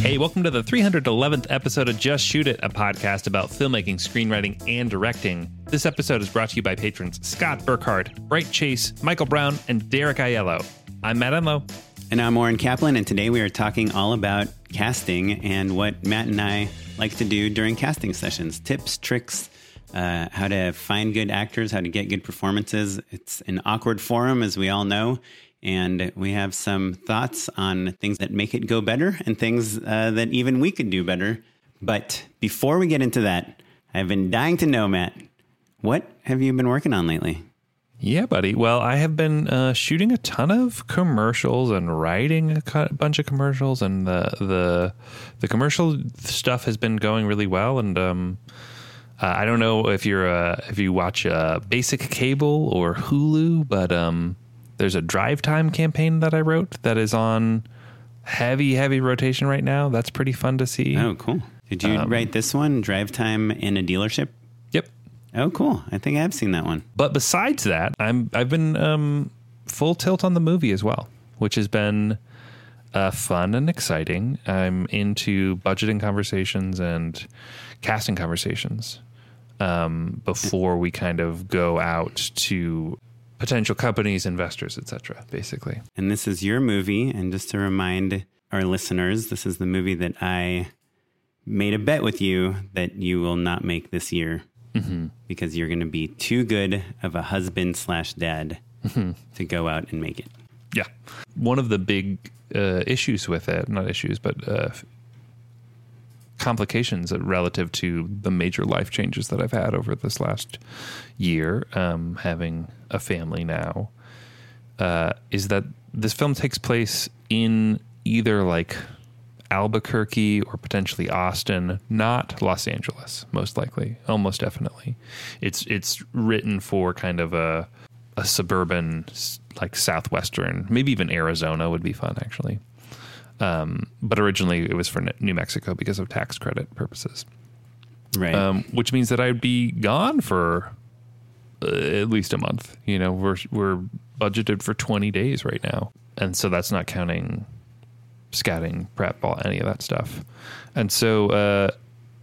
Hey, welcome to the 311th episode of Just Shoot It, a podcast about filmmaking, screenwriting, and directing. This episode is brought to you by patrons Scott Burkhart, Bright Chase, Michael Brown, and Derek Aiello. I'm Matt Enlow. And I'm Oren Kaplan, and today we are talking all about casting and what Matt and I like to do during casting sessions tips, tricks, uh, how to find good actors, how to get good performances. It's an awkward forum, as we all know. And we have some thoughts on things that make it go better and things uh, that even we could do better. But before we get into that, I've been dying to know, Matt, what have you been working on lately? Yeah, buddy. Well, I have been uh, shooting a ton of commercials and writing a co- bunch of commercials, and the the the commercial stuff has been going really well. And um, uh, I don't know if you're uh, if you watch uh, basic cable or Hulu, but um, there's a drive time campaign that I wrote that is on heavy heavy rotation right now. That's pretty fun to see. Oh, cool. Did you Um, write this one, Drive Time in a Dealership? Yep. Oh, cool. I think I've seen that one. But besides that, I'm I've been um, full tilt on the movie as well, which has been uh, fun and exciting. I'm into budgeting conversations and casting conversations um, before we kind of go out to potential companies, investors, etc. Basically, And this is your movie. And just to remind our listeners, this is the movie that I made a bet with you that you will not make this year because you're going to be too good of a husband slash dad to go out and make it. yeah. One of the big uh, issues with it, not issues, but uh, complications relative to the major life changes that I've had over this last year, um, having a family now, uh, is that this film takes place in either like Albuquerque or potentially Austin, not Los Angeles, most likely, almost definitely. It's it's written for kind of a a suburban like southwestern, maybe even Arizona would be fun actually. Um, but originally it was for New Mexico because of tax credit purposes, Right. um, which means that I'd be gone for at least a month. You know, we're we're budgeted for twenty days right now, and so that's not counting scouting, prep, all any of that stuff. And so, uh,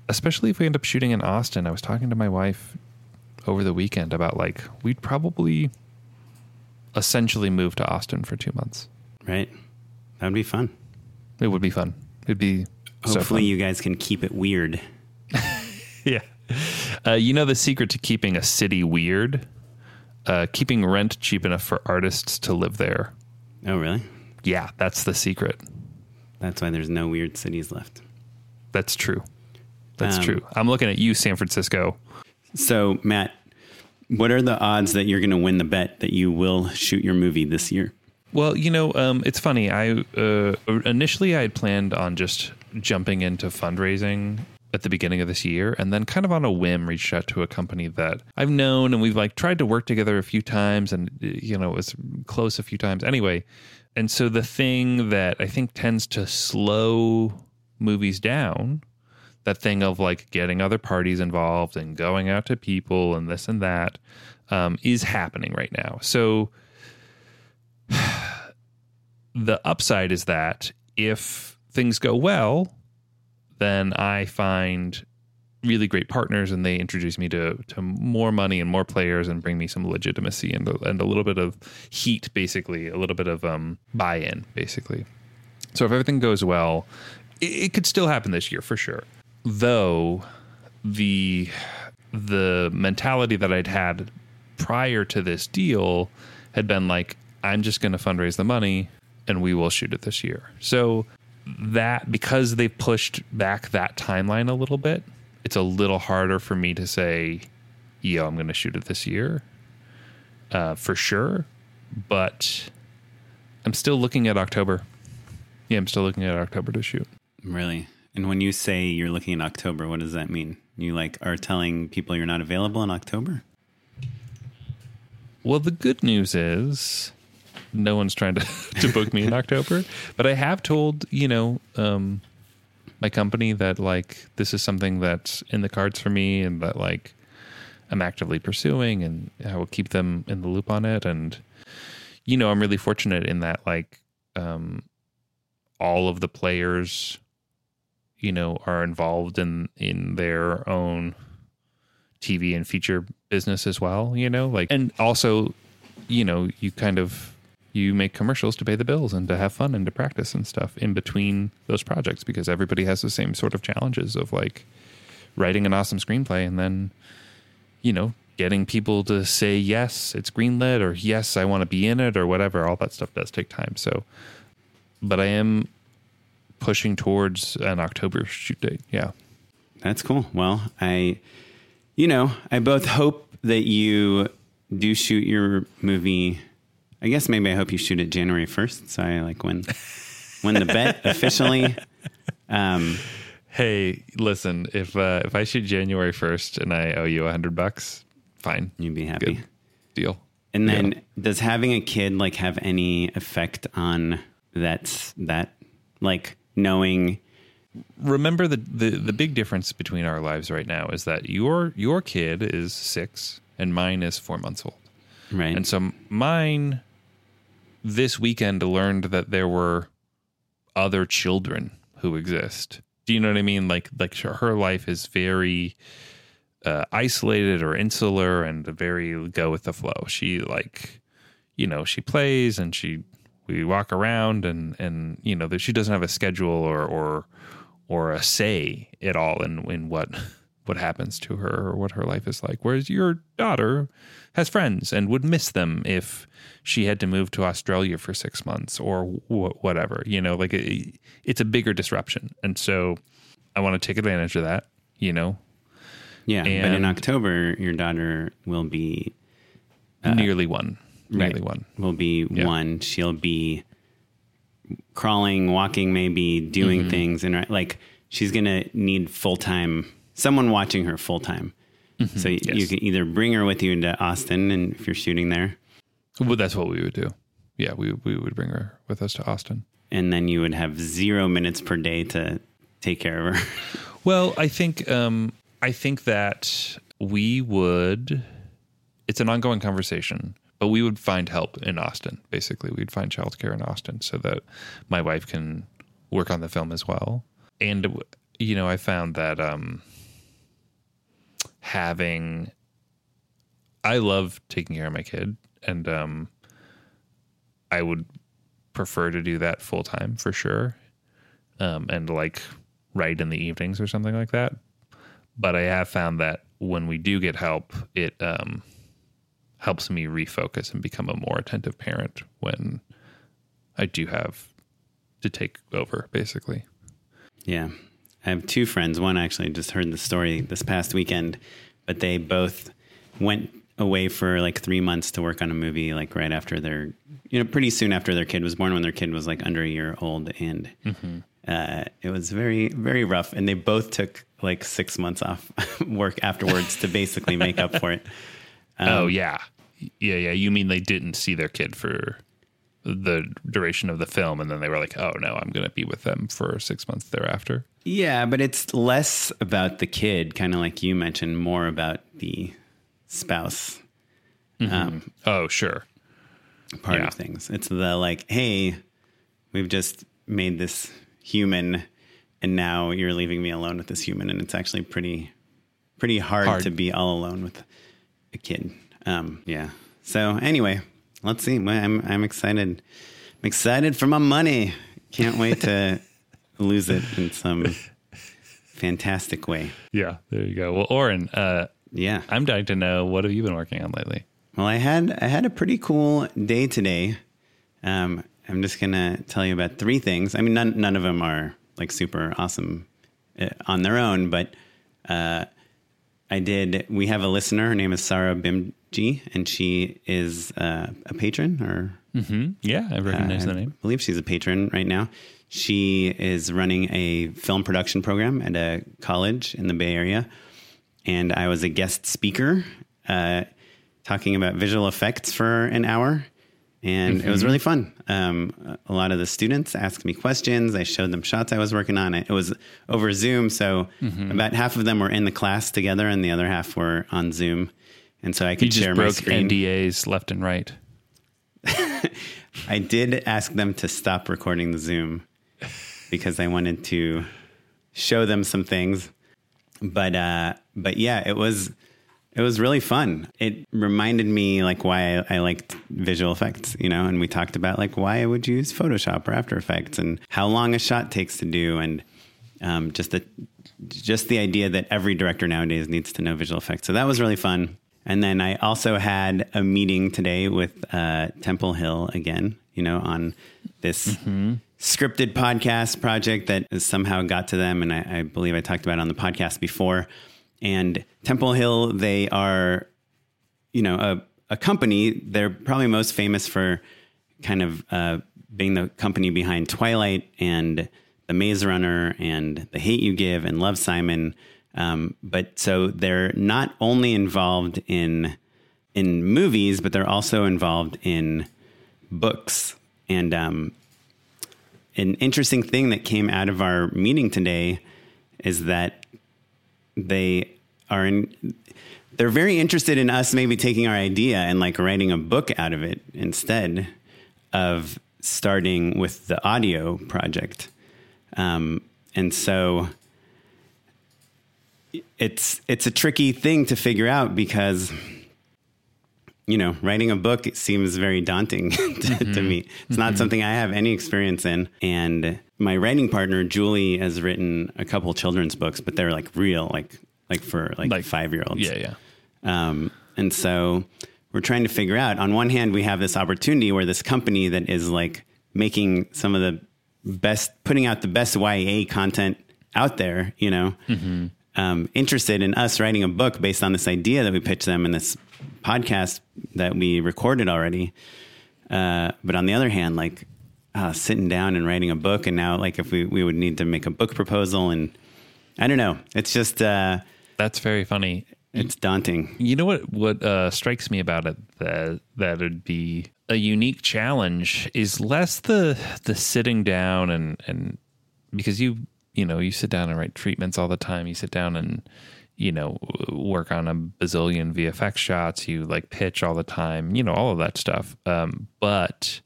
especially if we end up shooting in Austin, I was talking to my wife over the weekend about like we'd probably essentially move to Austin for two months. right. That would be fun. It would be fun. It'd be so Hopefully, fun. you guys can keep it weird. yeah. Uh, you know the secret to keeping a city weird? Uh, keeping rent cheap enough for artists to live there. Oh, really? Yeah, that's the secret. That's why there's no weird cities left. That's true. That's Um, true. I'm looking at you, San Francisco. So, Matt, what are the odds that you're going to win the bet that you will shoot your movie this year? Well, you know, um, it's funny. I uh, initially I had planned on just jumping into fundraising at the beginning of this year, and then kind of on a whim reached out to a company that I've known, and we've like tried to work together a few times, and you know, it was close a few times. Anyway, and so the thing that I think tends to slow movies down that thing of like getting other parties involved and going out to people and this and that um, is happening right now. So the upside is that if things go well, then I find really great partners and they introduce me to to more money and more players and bring me some legitimacy and and a little bit of heat basically a little bit of um buy-in basically so if everything goes well it, it could still happen this year for sure though the the mentality that I'd had prior to this deal had been like I'm just going to fundraise the money and we will shoot it this year. So that because they've pushed back that timeline a little bit, it's a little harder for me to say, "Yo, I'm going to shoot it this year," uh, for sure. But I'm still looking at October. Yeah, I'm still looking at October to shoot. Really? And when you say you're looking at October, what does that mean? You like are telling people you're not available in October? Well, the good news is no one's trying to, to book me in October, but I have told, you know, um, my company that like this is something that's in the cards for me and that like I'm actively pursuing and I will keep them in the loop on it. And, you know, I'm really fortunate in that like um, all of the players, you know, are involved in, in their own TV and feature business as well, you know, like, and also, you know, you kind of, you make commercials to pay the bills and to have fun and to practice and stuff in between those projects because everybody has the same sort of challenges of like writing an awesome screenplay and then, you know, getting people to say yes, it's greenlit or yes, I want to be in it or whatever. All that stuff does take time. So, but I am pushing towards an October shoot date. Yeah. That's cool. Well, I, you know, I both hope that you do shoot your movie. I guess maybe I hope you shoot it January 1st. So I like when, when the bet officially, um, Hey, listen, if uh, if I shoot January first and I owe you a hundred bucks, fine, you'd be happy. good deal. And then Yeah. does having a kid like have any effect on that, that like knowing, remember the, the the big difference between our lives right now is that your your kid is six and mine is four months old right? and so mine this weekend learned that there were other children who exist. Do you know what i mean? Like like her life is very uh, isolated or insular and very go with the flow. She like you know she plays and she we walk around and and you know she doesn't have a schedule or or or a say at all in in what what happens to her or what her life is like whereas your daughter has friends and would miss them if she had to move to Australia for 6 months or wh- whatever you know like it, it's a bigger disruption and so I want to take advantage of that you know yeah. but in October, your daughter will be nearly one nearly one will be Yeah. one. She'll be crawling, walking, maybe doing Mm-hmm. things, and like she's gonna need full time someone watching her full time. So y- you Mm-hmm. Yes. can either bring her with you into Austin, and if you're shooting there, well that's what we would do yeah we we would bring her with us to Austin and then you would have zero minutes per day to take care of her. Well, I think um, I think that we would. It's an ongoing conversation, but we would find help in Austin. Basically, we'd find childcare in Austin so that my wife can work on the film as well. And you know, I found that um, having, I love taking care of my kid, and um, I would prefer to do that full time for sure um, and like write in the evenings or something like that. But I have found that when we do get help, it um, helps me refocus and become a more attentive parent when I do have to take over, basically. Yeah. I have two friends. One actually just heard the story this past weekend, but they both went away for like three months to work on a movie, like right after their, you know, pretty soon after their kid was born, when their kid was like under a year old. And uh, it was very, very rough. And they both took like six months off work afterwards to basically make up for it. oh, yeah. Yeah, yeah. You mean they didn't see their kid for the duration of the film and then they were like, oh, no, I'm going to be with them for six months thereafter? Yeah, but it's less about the kid, kind of like you mentioned, more about the spouse um, Oh, sure. part Yeah. of things. It's the like, hey, we've just made this human, and now you're leaving me alone with this human, and it's actually pretty, pretty hard, Hard. to be all alone with a kid. Um, yeah. So anyway, let's see. I'm I'm excited. I'm excited for my money. Can't wait to lose it in some fantastic way. Yeah, there you go. Well, Oren, uh, Yeah. I'm dying to know what have you been working on lately? Well, I had I had a pretty cool day today. Um, I'm just gonna tell you about three things. I mean, none none of them are like super awesome uh, on their own, but uh, I did. We have a listener. Her name is Sarah Bimji, and she is uh, a patron, or Mm-hmm. Yeah, I recognize I the name. I believe she's a patron right now. She is running a film production program at a college in the Bay Area, and I was a guest speaker uh, talking about visual effects for an hour, and it was really fun. Um, a lot of the students asked me questions. I showed them shots I was working on. It it was over Zoom, so about half of them were in the class together, and the other half were on Zoom, and so I could You share my broke screen. NDAs left and right. I did ask them to stop recording the Zoom because I wanted to show them some things. But uh, but yeah, it was it was really fun. It reminded me like why I, I liked visual effects, you know, and we talked about like why I would use Photoshop or After Effects and how long a shot takes to do and um, just the just the idea that every director nowadays needs to know visual effects. So that was really fun. And then I also had a meeting today with uh, Temple Hill again, you know, on this scripted podcast project that somehow got to them. And I, I believe I talked about it on the podcast before. And Temple Hill, they are, you know, a, a company. They're probably most famous for kind of uh, being the company behind Twilight and The Maze Runner and The Hate You Give and Love Simon. Um, but so they're not only involved in in movies, but they're also involved in books. And um, an interesting thing that came out of our meeting today is that they are in they're very interested in us maybe taking our idea and like writing a book out of it instead of starting with the audio project. Um, and so it's it's a tricky thing to figure out because you know writing a book seems very daunting to, to me. It's not something i have any experience in. And my writing partner julie has written a couple children's books but they're like real like like for like, Like- five year olds Yeah, yeah. um, and so we're trying to figure out on one hand, we have this opportunity where this company that is like making some of the best, putting out the best YA content out there, you know, um, interested in us writing a book based on this idea that we pitched them in this podcast that we recorded already. Uh, but on the other hand, like uh, sitting down and writing a book, and now like if we, we would need to make a book proposal, and I don't know, it's just uh, That's very funny. it's daunting. You know what? What uh, strikes me about it that that would be a unique challenge is less the the sitting down and and because you you know you sit down and write treatments all the time. You sit down and you know work on a bazillion VFX shots. You like pitch all the time. You know all of that stuff. Um, but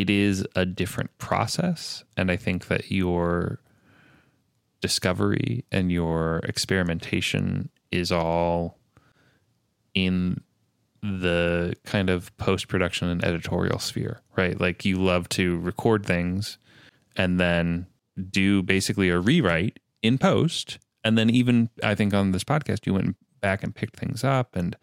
it is a different process, and I think that your discovery and your experimentation is all in the kind of post production and editorial sphere, right? Like you love to record things and then do basically a rewrite in post. And then, even I think on this podcast, you went back and picked things up and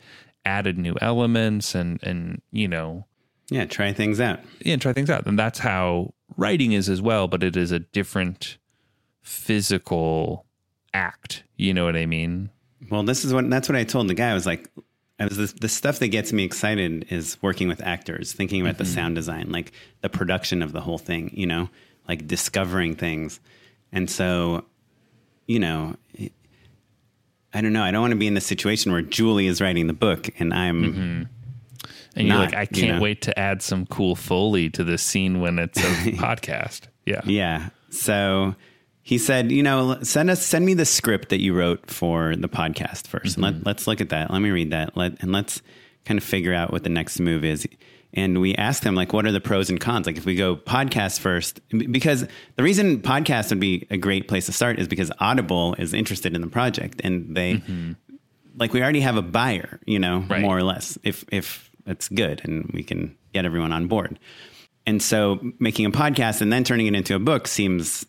added new elements and, and, you know, Yeah, try things out. yeah, try things out. And that's how writing is as well, but it is a different physical act. You know what I mean? Well, this is what that's what I told the guy. I was like, I was the, the stuff that gets me excited is working with actors, thinking about the mm-hmm. sound design, like the production of the whole thing. You know, like discovering things, and so, you know, I don't know. I don't want to be in the situation where Julie is writing the book and I'm. Mm-hmm. And you're Not, like, I can't know. wait to add some cool foley to this scene when it's a podcast. Yeah. Yeah. So he said, you know, send us send me the script that you wrote for the podcast 1st and let, mm-hmm. let's look at that. Let me read that. Let and let's kind of figure out what the next move is. And we asked him like, what are the pros and cons? Like, if we go podcast first, because the reason podcast would be a great place to start is because Audible is interested in the project, and they mm-hmm. like we already have a buyer, you know, Right. more or less, if if it's good and we can get everyone on board. And so making a podcast and then turning it into a book seems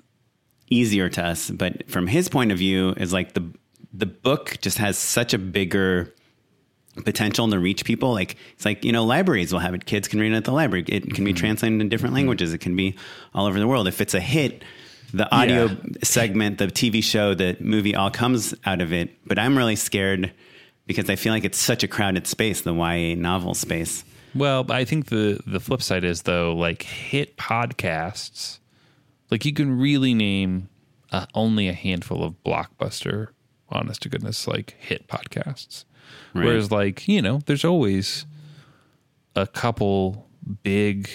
easier to us, but from his point of view is like the the book just has such a bigger potential to reach people. Like it's like you know, libraries will have it. Kids can read it at the library. It can be mm-hmm. translated in different mm-hmm. languages. It can be all over the world. If it's a hit, the audio Yeah. segment, the TV show, the movie, all comes out of it. But I'm really scared because I feel like it's such a crowded space, the YA novel space. Well, I think the the flip side is though, like hit podcasts, like you can really name uh, only a handful of blockbuster, honest to goodness, like hit podcasts. Right. Whereas, like you know, there's always a couple big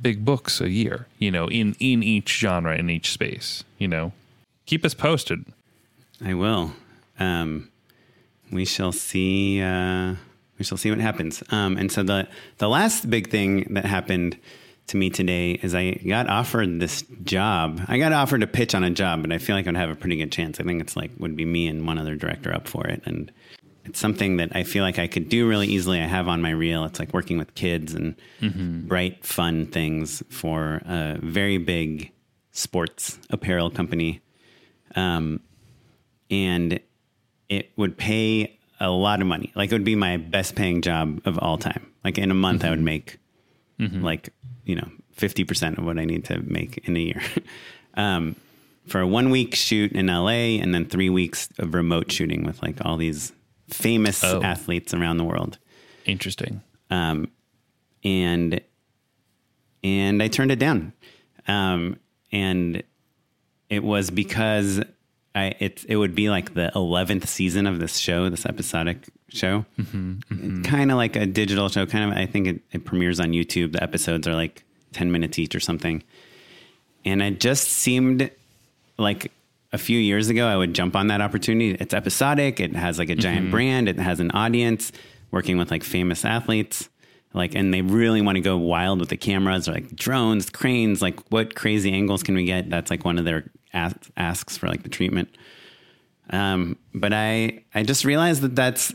big books a year. You know, in in each genre, in each space. You know, keep us posted. I will. Um, we shall see. Uh, we shall see what happens. Um, and so the the last big thing that happened to me today is I got offered this job. I got offered a pitch on a job, but I feel like I'd have a pretty good chance. I think it's like would be me and one other director up for it, and it's something that I feel like I could do really easily. I have on my reel. It's like working with kids and bright, fun things for a very big sports apparel company. Um, and it would pay a lot of money. Like it would be my best paying job of all time. Like in a month, I would make like, you know, 50% of what I need to make in a year. um, for a one week shoot in LA and then three weeks of remote shooting with like all these famous Oh. athletes around the world. Interesting. Um, and, and I turned it down. Um, and it was because I it it would be like the eleventh season of this show, this episodic show, mm-hmm, mm-hmm. kind of like a digital show. Kind of, I think it, it premieres on YouTube. The episodes are like ten minutes each or something, and it just seemed like a few years ago I would jump on that opportunity. It's episodic. It has like a giant mm-hmm. brand. It has an audience. Working with like famous athletes like and they really want to go wild with the cameras or like drones cranes like what crazy angles can we get that's like one of their as- asks for like the treatment um, but i i just realized that that's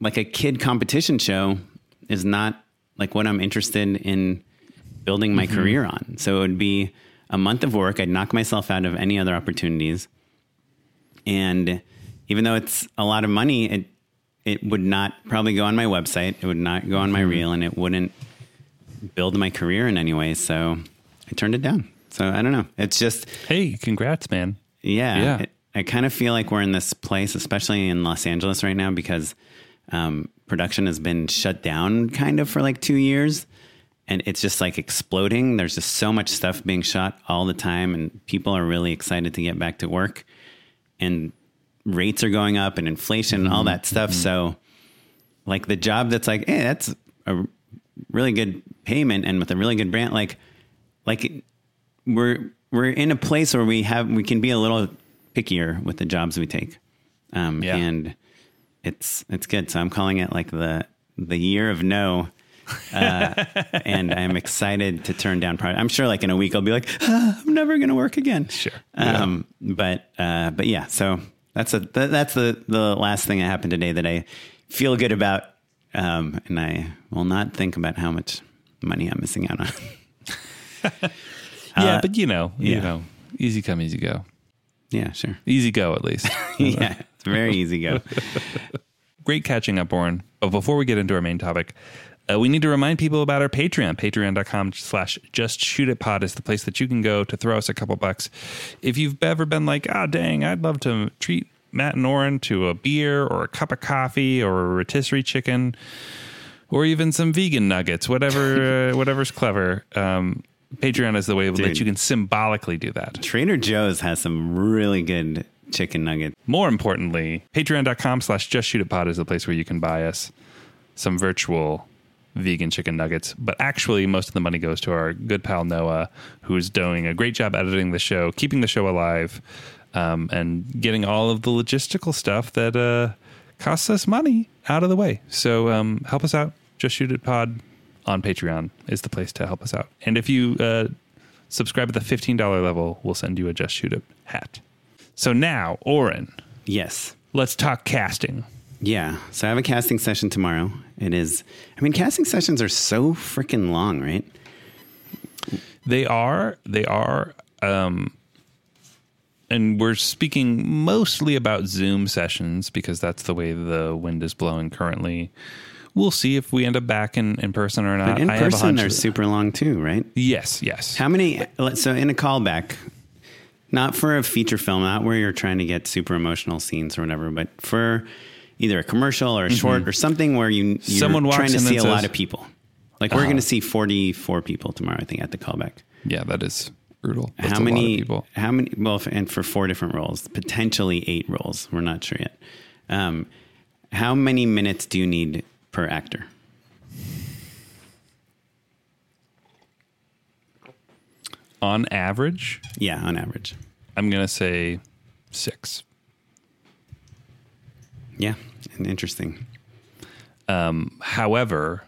like a kid competition show is not like what i'm interested in building my career on so it would be a month of work i'd knock myself out of any other opportunities and even though it's a lot of money it it would not probably go on my website. It would not go on my reel, and it wouldn't build my career in any way. So I turned it down. So I don't know. It's just, Hey, congrats, man. yeah. Yeah. It, I kind of feel like we're in this place, especially in Los Angeles right now, because um, production has been shut down kind of for like two years. And it's just like exploding. There's just so much stuff being shot all the time, and people are really excited to get back to work. And rates are going up and inflation and all that stuff. So, like the job that's like, hey, that's a really good payment and with a really good brand, like, like we're we're in a place where we have we can be a little pickier with the jobs we take, um, Yeah. and it's it's good. So I'm calling it like the the year of no. uh, and I'm excited to turn down. Pro- I'm sure, like in a week, I'll be like, "Ah, I'm never going to work again. Sure. Um, but uh, but yeah, so that's a that, that's the the last thing that happened today that I feel good about, um, and I will not think about how much money I'm missing out on. yeah, but you know, you know, easy come, easy go. yeah, sure. Easy go, at least. yeah, it's very easy go. Great catching up, Oren. But before we get into our main topic, uh, we need to remind people about our Patreon. Patreon.com slash just shoot it pod is the place that you can go to throw us a couple bucks. If you've ever been like, ah, dang, I'd love to treat Matt and Oren to a beer or a cup of coffee or a rotisserie chicken or even some vegan nuggets, whatever, uh, whatever's clever. Um, Patreon is the way that you can symbolically do that. Trader Joe's has some really good chicken nuggets. More importantly, patreon.com slash just shoot it pod is the place where you can buy us some virtual vegan chicken nuggets. But actually, most of the money goes to our good pal Noah, who's doing a great job editing the show, keeping the show alive, um, and getting all of the logistical stuff that uh, costs us money out of the way. So um, help us out. Just shoot it pod on Patreon is the place to help us out. And if you uh, subscribe at the $15 level, we'll send you a Just Shoot It hat. So now, Oren, Yes. let's talk casting. Yeah. So I have a casting session tomorrow. It is, I mean, casting sessions are so freaking long, right? They are, they are, um, and we're speaking mostly about Zoom sessions because that's the way the wind is blowing currently. We'll see if we end up back in, in person or not. But in I have a person, they're super long too, right? Yes, yes. How many? So in a callback, not for a feature film, not where you're trying to get super emotional scenes or whatever, but for either a commercial or a short or something where you you're Mm-hmm. Someone trying to see a lot of people. Like we're Uh-huh. going to see 44 people tomorrow, I think, at the callback. Yeah, that is brutal. That's how a lot of many people? How many? Well, and for four different roles, potentially eight roles. We're not sure yet. Um, how many minutes do you need per actor? On average, Yeah, on average. I'm going to say six. Yeah, and interesting. Um, however,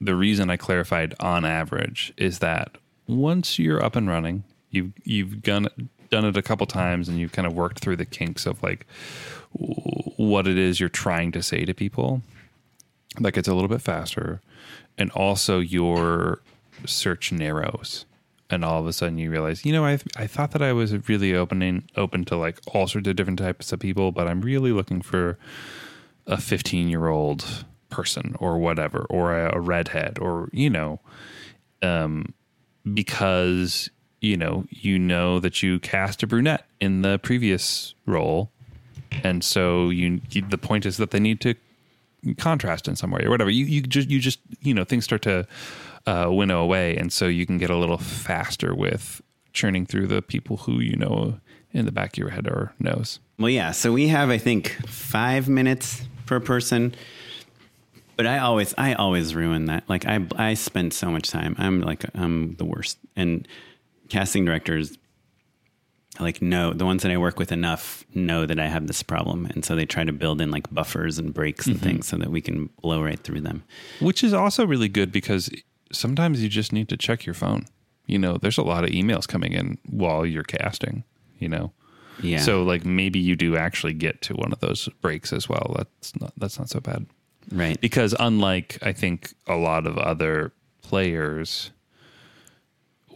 the reason I clarified on average is that once you're up and running, you've you've done done it a couple times, and you've kind of worked through the kinks of like w- what it is you're trying to say to people. Like it's a little bit faster, and also your search narrows, and all of a sudden you realize, you know, I I thought that I was really opening open to like all sorts of different types of people, but I'm really looking for a 15 year old person or whatever, or a, a redhead, or, you know, um, because, you know, you know that you cast a brunette in the previous role. And so you the point is that they need to contrast in some way or whatever. You, you just, you just, you know, things start to uh, winnow away. And so you can get a little faster with churning through the people who, you know, in the back of your head or nose. Well, yeah. So we have, I think, five minutes per person. But I always, I always ruin that. Like I, I spend so much time. I'm like, I'm the worst. And casting directors, like, know the ones that I work with enough know that I have this problem, and so they try to build in like buffers and breaks and mm-hmm. things so that we can blow right through them. Which is also really good because sometimes you just need to check your phone. You know, there's a lot of emails coming in while you're casting, you know. Yeah. So like maybe you do actually get to one of those breaks as well. That's not that's not so bad. right. Because unlike I think a lot of other players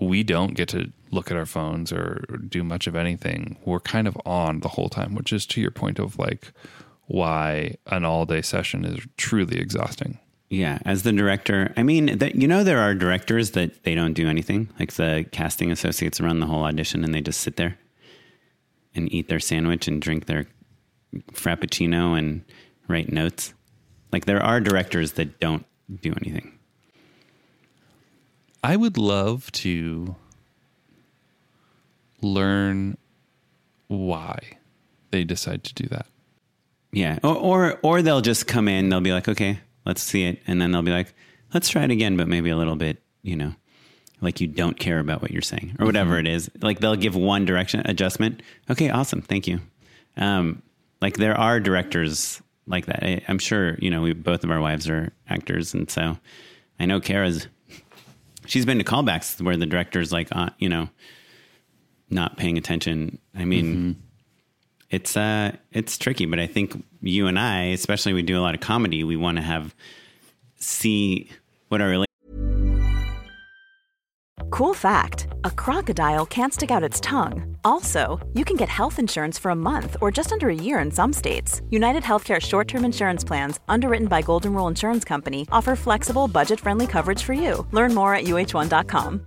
we don't get to look at our phones or do much of anything. We're kind of on the whole time, which is to your point of like why an all-day session is truly exhausting. Yeah, as the director, I mean, that you know, there are directors that they don't do anything. Like the casting associates run the whole audition and they just sit there and eat their sandwich and drink their frappuccino and write notes. Like there are directors that don't do anything. I would love to learn why they decide to do that. Yeah, or or or they'll just come in. They'll be like, okay, let's see it, and then they'll be like, let's try it again, but maybe a little bit, you know, like you don't care about what you're saying or whatever it is. Like they'll give one direction adjustment. Okay, awesome, thank you. Um, like there are directors like that. I, I'm sure you know we both of our wives are actors, and so I know Kara's. She's been to callbacks where the director's like, uh, you know, not paying attention. I mean it's uh it's tricky but i think you and i especially we do a lot of comedy we want to have see what our Cool fact a crocodile can't stick out its tongue. Also, you can get health insurance for a month or just under a year in some states. United Healthcare short term insurance plans, underwritten by Golden Rule Insurance Company, offer flexible, budget friendly coverage for you. Learn more at uh1.com.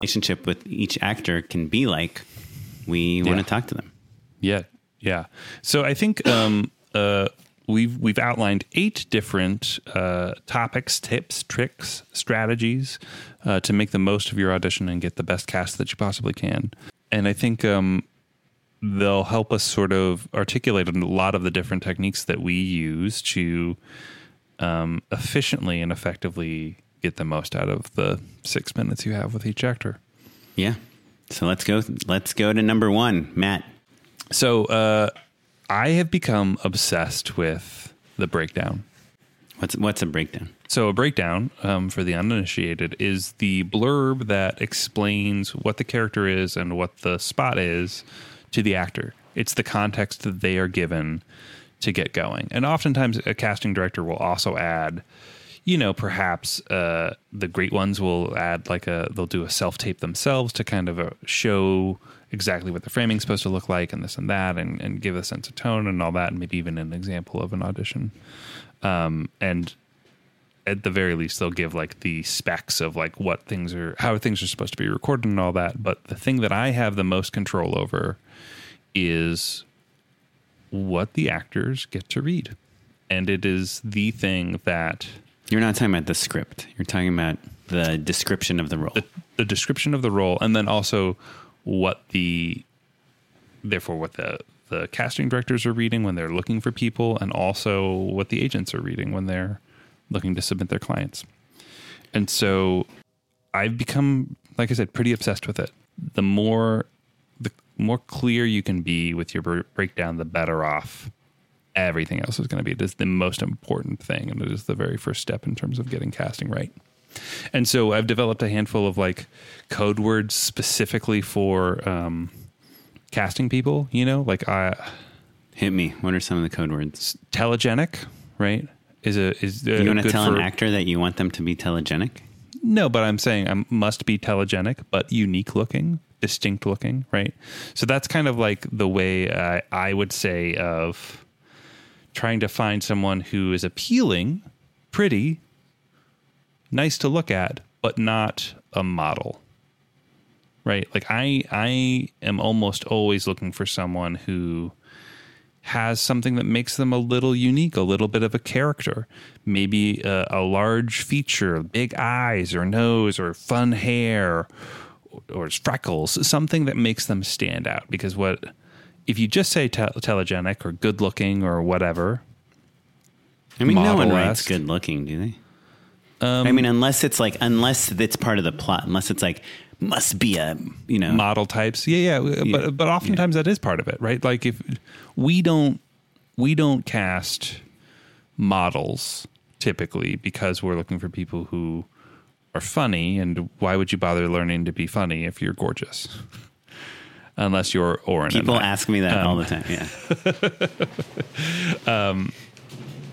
Relationship with each actor can be like. We want to talk to them. Yeah, yeah. So I think um, uh, we've we've outlined eight different uh, topics, tips, tricks, strategies uh, to make the most of your audition and get the best cast that you possibly can. And I think um, they'll help us sort of articulate a lot of the different techniques that we use to um, efficiently and effectively get the most out of the six minutes you have with each actor. Yeah. So let's go. Let's go to number one, Matt. So uh, I have become obsessed with the breakdown. What's what's a breakdown? So a breakdown um, for the uninitiated is the blurb that explains what the character is and what the spot is to the actor. It's the context that they are given to get going. And oftentimes a casting director will also add, you know, perhaps uh, the great ones will add like a they'll do a self tape themselves to kind of uh, show exactly what the framing's supposed to look like and this and that and, and give a sense of tone and all that and maybe even an example of an audition. Um, and at the very least they'll give like the specs of like what things are how things are supposed to be recorded and all that but the thing that i have the most control over is what the actors get to read and it is the thing that You're not talking about the script. You're talking about the description of the role. the, the description of the role and then also what the therefore what the the casting directors are reading when they're looking for people and also what the agents are reading when they're looking to submit their clients and so i've become like i said pretty obsessed with it the more more clear you can be with your br- breakdown the better off everything else is going to be it is the most important thing and it is the very first step in terms of getting casting right and so I've developed a handful of like code words specifically for um, casting people. You know, like I Hit me. What are some of the code words? telegenic, right? Is a is You want to tell for- an actor that you want them to be telegenic? No, but I'm saying I must be telegenic, but unique looking, distinct looking, right? So that's kind of like the way I, I would say of trying to find someone who is appealing, pretty, nice to look at, but not a model. Right? Like I I am almost always looking for someone who has something that makes them a little unique, a little bit of a character. Maybe a, a large feature, big eyes or nose or fun hair or freckles, something that makes them stand out. Because what if you just say te- telegenic or good looking or whatever? I mean, no one writes good looking, do they? Um, I mean, unless it's like, unless it's part of the plot, unless it's like, must be a, you know, model types. Yeah, yeah, Yeah. but but oftentimes that is part of it, right? Like if we don't we don't cast models typically because we're looking for people who are funny and why would you bother learning to be funny if you're gorgeous? Unless you're and people ask me that Um, all the time. Yeah. um,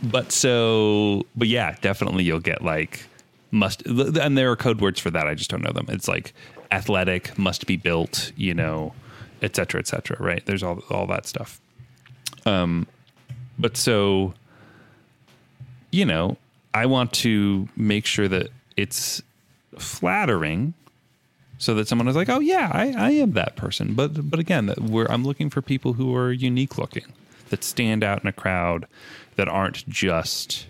but so but yeah definitely you'll get like must and there are code words for that i just don't know them it's like athletic must be built you know et cetera et cetera right there's all all that stuff um but so you know i want to make sure that it's flattering so that someone is like oh yeah i, I am that person but but again that we're i'm looking for people who are unique looking that stand out in a crowd that aren't just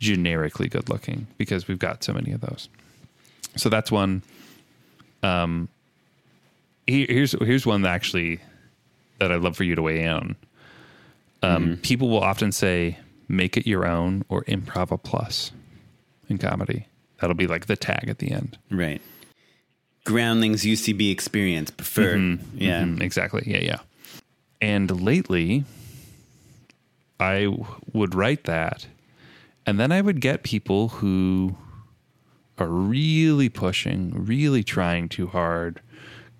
generically good looking because we've got so many of those. So that's one. Um, here- here's here's one that actually that I'd love for you to weigh in on. Um, People will often say, make it your own or improv a plus in comedy. That'll be like the tag at the end. Right. Groundlings UCB experience preferred. Yeah. Mhm, exactly. Yeah, yeah. And lately, I w- would write that, and then I would get people who are really pushing, really trying too hard,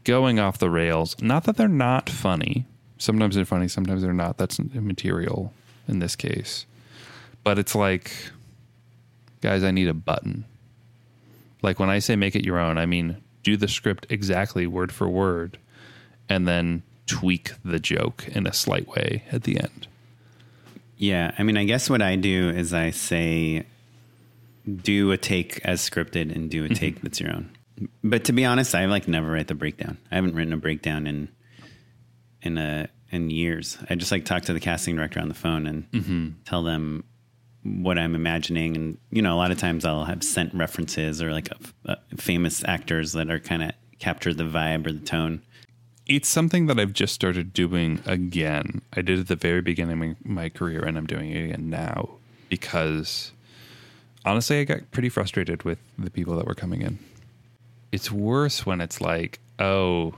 going off the rails. Not that they're not funny. Sometimes they're funny, sometimes they're not. That's immaterial in this case. But it's like, guys, I need a button. Like when I say make it your own, I mean do the script exactly word for word and then tweak the joke in a slight way at the end. Yeah, I mean, I guess what I do is I say, do a take as scripted and do a mm-hmm. take that's your own. But to be honest, I like never write the breakdown. I haven't written a breakdown in in a in years. I just like talk to the casting director on the phone and mm-hmm. tell them what I'm imagining, and you know, a lot of times I'll have sent references or like uh, famous actors that are kind of capture the vibe or the tone. It's something that I've just started doing again. I did at the very beginning of my career and I'm doing it again now because honestly, I got pretty frustrated with the people that were coming in. It's worse when it's like, oh,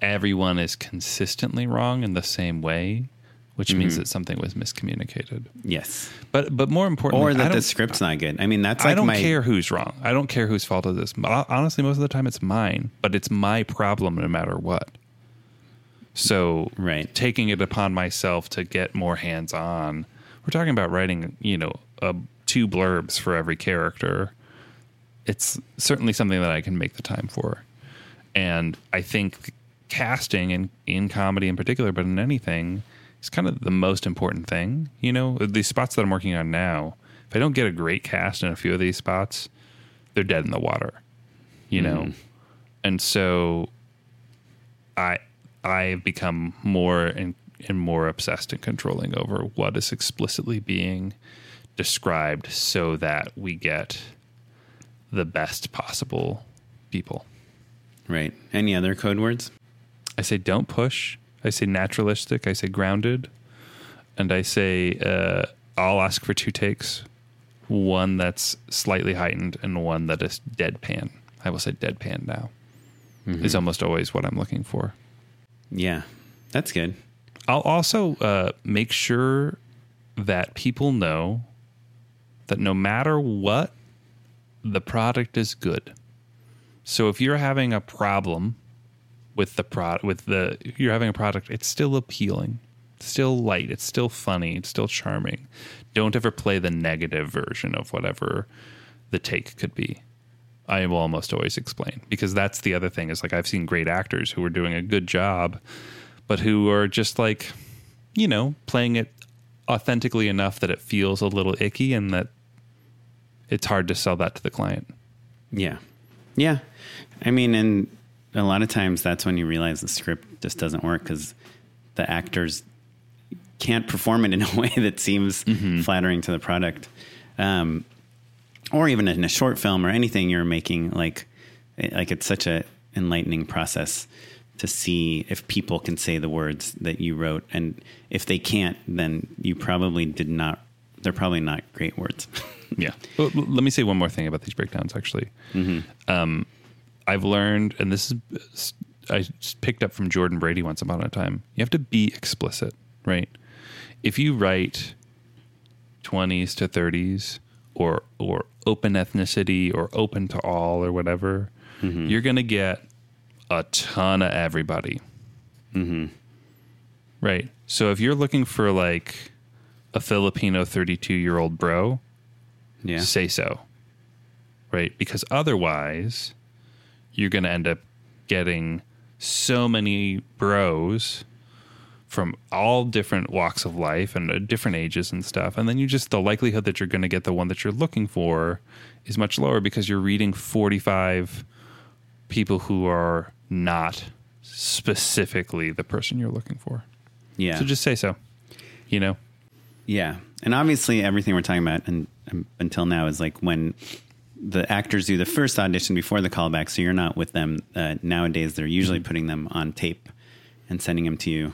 everyone is consistently wrong in the same way, which means that something was miscommunicated. Yes, But but more importantly, or that the script's not good. I mean, that's like I don't my care who's wrong. I don't care whose fault it is. Ho- Honestly, most of the time it's mine, but it's my problem no matter what. So, Right. taking it upon myself to get more hands on. We're talking about writing, you know, uh, two blurbs for every character. It's certainly something that I can make the time for. And I think casting in, in comedy in particular, but in anything, is kind of the most important thing. You know, these spots that I'm working on now, if I don't get a great cast in a few of these spots, they're dead in the water. You know? Mm-hmm. And so I I have become more and, and more obsessed and controlling over what is explicitly being described so that we get the best possible people. right. Any other code words? I say don't push. I say naturalistic. I say grounded. And I say uh, I'll ask for two takes one that's slightly heightened and one that is deadpan. I will say deadpan now, is almost always what I'm looking for. Yeah, that's good. I'll also uh, make sure that people know that no matter what, the product is good. So if you're having a problem with the product, with the you're having a product, it's still appealing, it's still light, it's still funny, it's still charming. Don't ever play the negative version of whatever the take could be. I will almost always explain because that's the other thing is like I've seen great actors who are doing a good job, but who are just like, you know, playing it authentically enough that it feels a little icky and that it's hard to sell that to the client. Yeah. Yeah. I mean, and a lot of times that's when you realize the script just doesn't work because the actors can't perform it in a way that seems flattering to the product. Um, or even in a short film or anything you're making, like, like it's such a enlightening process to see if people can say the words that you wrote. And if they can't, then you probably did not, they're probably not great words. Yeah. Well, let me say one more thing about these breakdowns. Actually, um, I've learned, and this is I picked up from Jordan Brady once upon a time. You have to be explicit, right? If you write twenties to thirties, or or open ethnicity, or open to all, or whatever, you're going to get a ton of everybody. Mm-hmm. Right. So if you're looking for like a Filipino 32 year old bro, yeah. say so. Right? Because otherwise, you're going to end up getting so many bros from all different walks of life and uh, different ages and stuff. And then you just, the likelihood that you're going to get the one that you're looking for is much lower because you're reading 45 people who are not specifically the person you're looking for. Yeah. So just say so. You know? Yeah, and obviously everything we're talking about and, um, until now is like when the actors do the first audition before the callback, so you're not with them. Uh, nowadays, they're usually putting them on tape and sending them to you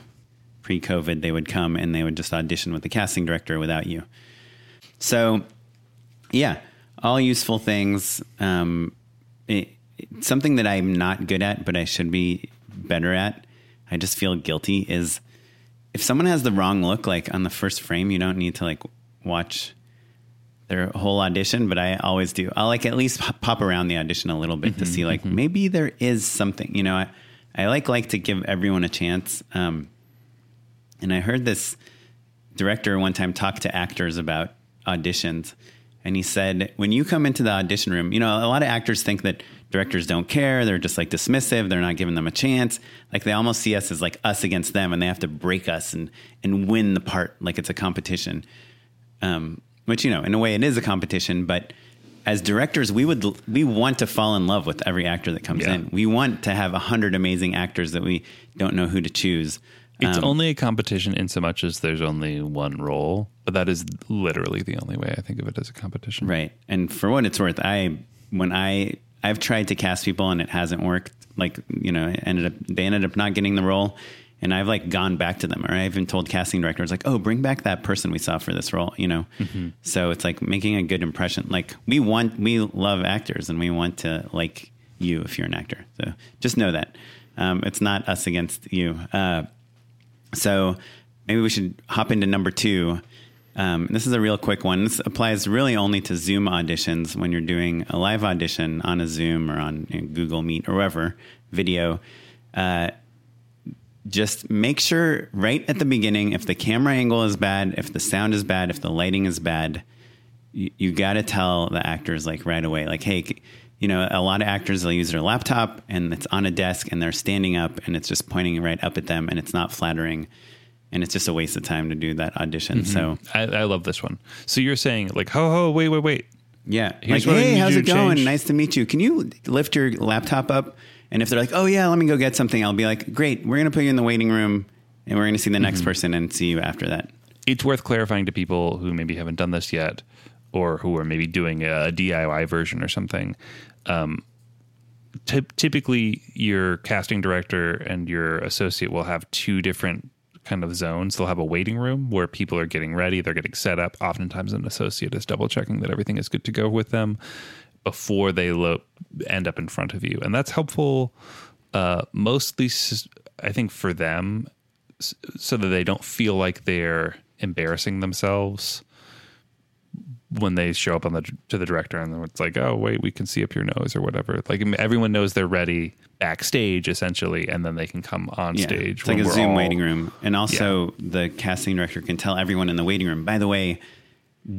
pre-COVID, they would come and they would just audition with the casting director without you. So, yeah, all useful things. Um, it, something that I'm not good at, but I should be better at. I just feel guilty. Is if someone has the wrong look, like on the first frame, you don't need to like watch their whole audition, but I always do. I'll like at least pop around the audition a little bit mm-hmm, to see like mm-hmm. maybe there is something. You know, I I like like to give everyone a chance. Um, and I heard this director one time talk to actors about auditions, and he said when you come into the audition room, you know, a lot of actors think that directors don't care. They're just like dismissive. They're not giving them a chance. Like they almost see us as like us against them, and they have to break us and and win the part like it's a competition. Um, which you know, in a way, it is a competition, but as directors, we would we want to fall in love with every actor that comes yeah. in. We want to have a hundred amazing actors that we don't know who to choose. It's um, only a competition in so much as there's only one role, but that is literally the only way I think of it as a competition. Right. And for what it's worth, I when I I've tried to cast people and it hasn't worked. Like you know, ended up they ended up not getting the role, and I've like gone back to them, or I've even told casting directors like, "Oh, bring back that person we saw for this role," you know. Mm-hmm. So it's like making a good impression. Like we want, we love actors, and we want to like you if you're an actor. So just know that um, it's not us against you. Uh, so maybe we should hop into number two. Um, this is a real quick one. This applies really only to Zoom auditions when you're doing a live audition on a Zoom or on you know, Google Meet or wherever video. Uh, just make sure right at the beginning if the camera angle is bad, if the sound is bad, if the lighting is bad, you, you got to tell the actors like right away, like, hey, you know, a lot of actors they'll use their laptop and it's on a desk and they're standing up and it's just pointing right up at them and it's not flattering and it's just a waste of time to do that audition. Mm-hmm. So I, I, love this one. So you're saying like, ho ho, wait, wait, wait. Yeah, Here's like, hey, how's it going? Change. Nice to meet you. Can you lift your laptop up? And if they're like, oh yeah, let me go get something, I'll be like, great, we're gonna put you in the waiting room, and we're gonna see the next mm-hmm. person and see you after that. It's worth clarifying to people who maybe haven't done this yet, or who are maybe doing a DIY version or something. Um, t- typically, your casting director and your associate will have two different kind of zones. They'll have a waiting room where people are getting ready, they're getting set up. Oftentimes, an associate is double checking that everything is good to go with them before they lo- end up in front of you, and that's helpful. Uh, mostly, I think for them, so that they don't feel like they're embarrassing themselves when they show up on the to the director and it's like oh wait we can see up your nose or whatever like everyone knows they're ready backstage essentially and then they can come on yeah, stage it's like a zoom all, waiting room and also yeah. the casting director can tell everyone in the waiting room by the way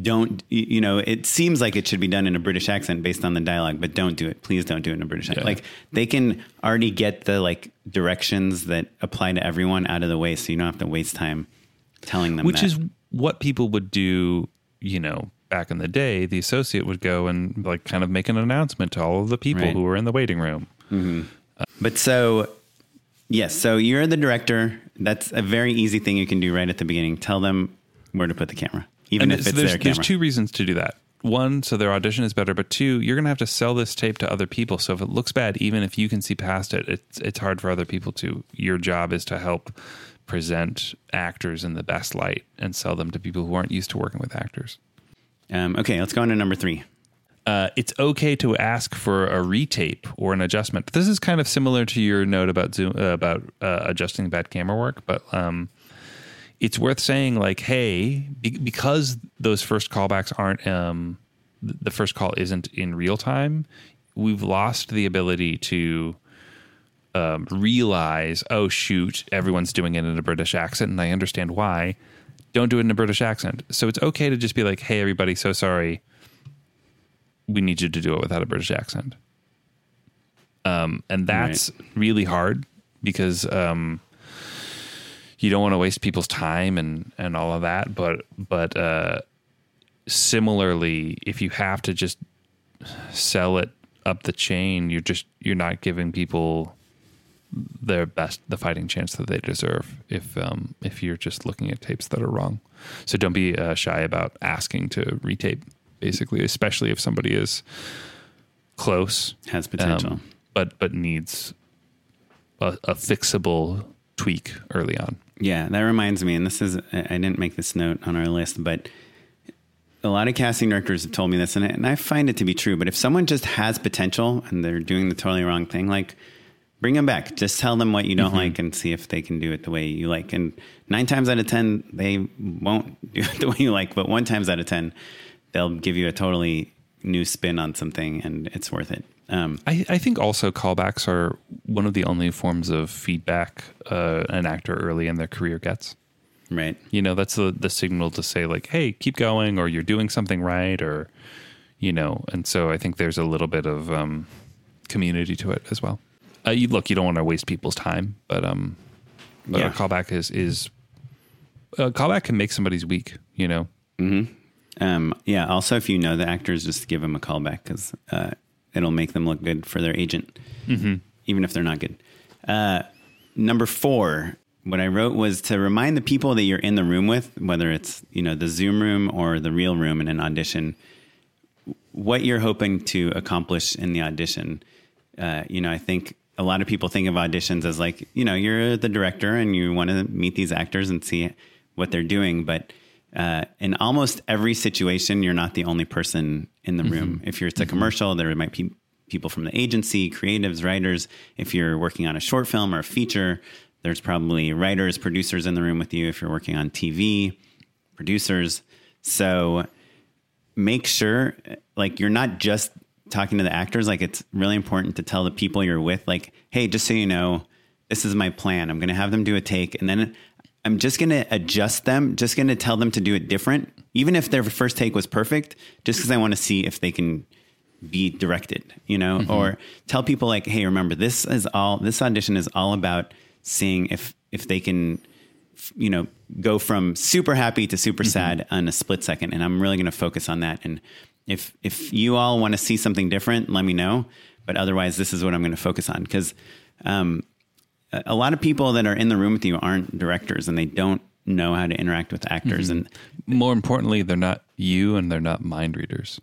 don't you know it seems like it should be done in a british accent based on the dialogue but don't do it please don't do it in a british yeah. accent like they can already get the like directions that apply to everyone out of the way so you don't have to waste time telling them which that. is what people would do you know back in the day, the associate would go and like kind of make an announcement to all of the people right. who were in the waiting room. Mm-hmm. Uh, but so, yes, so you're the director. That's a very easy thing you can do right at the beginning. Tell them where to put the camera, even if it's there's, their camera. There's two reasons to do that. One, so their audition is better, but two, you're going to have to sell this tape to other people. So if it looks bad, even if you can see past it, it's it's hard for other people to. Your job is to help present actors in the best light and sell them to people who aren't used to working with actors. Um, okay, let's go on to number three. Uh, it's okay to ask for a retape or an adjustment. This is kind of similar to your note about Zoom uh, about uh, adjusting bad camera work, but um, it's worth saying like, hey, be- because those first callbacks aren't um, the first call isn't in real time, we've lost the ability to um, realize, oh shoot, everyone's doing it in a British accent, and I understand why don't do it in a British accent. So it's okay to just be like, hey, everybody, so sorry. We need you to do it without a British accent. Um, and that's right. really hard because um, you don't want to waste people's time and, and all of that. But but uh, similarly, if you have to just sell it up the chain, you're just you're not giving people their best the fighting chance that they deserve if um, if you're just looking at tapes that are wrong. So don't be uh, shy about asking to retape, basically, especially if somebody is close has potential, um, but but needs a, a, fixable tweak early on. Yeah, that reminds me, and this is, I didn't make this note on our list, but a lot of casting directors have told me this, and I, and I find it to be true. But if someone just has potential and they're doing the totally wrong thing, like bring them back. Just tell them what you don't mm-hmm. like and see if they can do it the way you like. And nine times out of 10, they won't do it the way you like, but one times out of 10, they'll give you a totally new spin on something and it's worth it. Um, I, I think also callbacks are one of the only forms of feedback uh, an actor early in their career gets. right. You know, that's the, the signal to say, like, hey, keep going, or you're doing something right, or, you know, and so I think there's a little bit of um, community to it as well. Uh, you, look, you don't want to waste people's time, but, um, but Yeah. a callback is, is, a callback can make somebody's week, you know? Um, yeah. Also, if you know the actors, just give them a callback because uh, it'll make them look good for their agent, even if they're not good. Uh, number four, what I wrote was to remind the people that you're in the room with, whether it's you know the Zoom room or the real room in an audition, what you're hoping to accomplish in the audition. Uh, you know, I think a lot of people think of auditions as like, you know, you're the director and you want to meet these actors and see what they're doing. But uh, in almost every situation, you're not the only person in the room. Mm-hmm. If you're it's a mm-hmm. commercial, there might be people from the agency, creatives, writers. If you're working on a short film or a feature, there's probably writers, producers in the room with you. If you're working on TV, producers. So make sure like you're not just talking to the actors like it's really important to tell the people you're with like hey just so you know this is my plan i'm going to have them do a take and then i'm just going to adjust them just going to tell them to do it different even if their first take was perfect just because i want to see if they can be directed you know or tell people like hey remember this is all this audition is all about seeing if if they can you know, go from super happy to super sad in a split second. And I'm really going to focus on that. And if, if you all want to see something different, let me know. But otherwise, this is what I'm going to focus on. Because um, a lot of people that are in the room with you aren't directors and they don't know how to interact with actors. And More importantly, they're not you and they're not mind readers.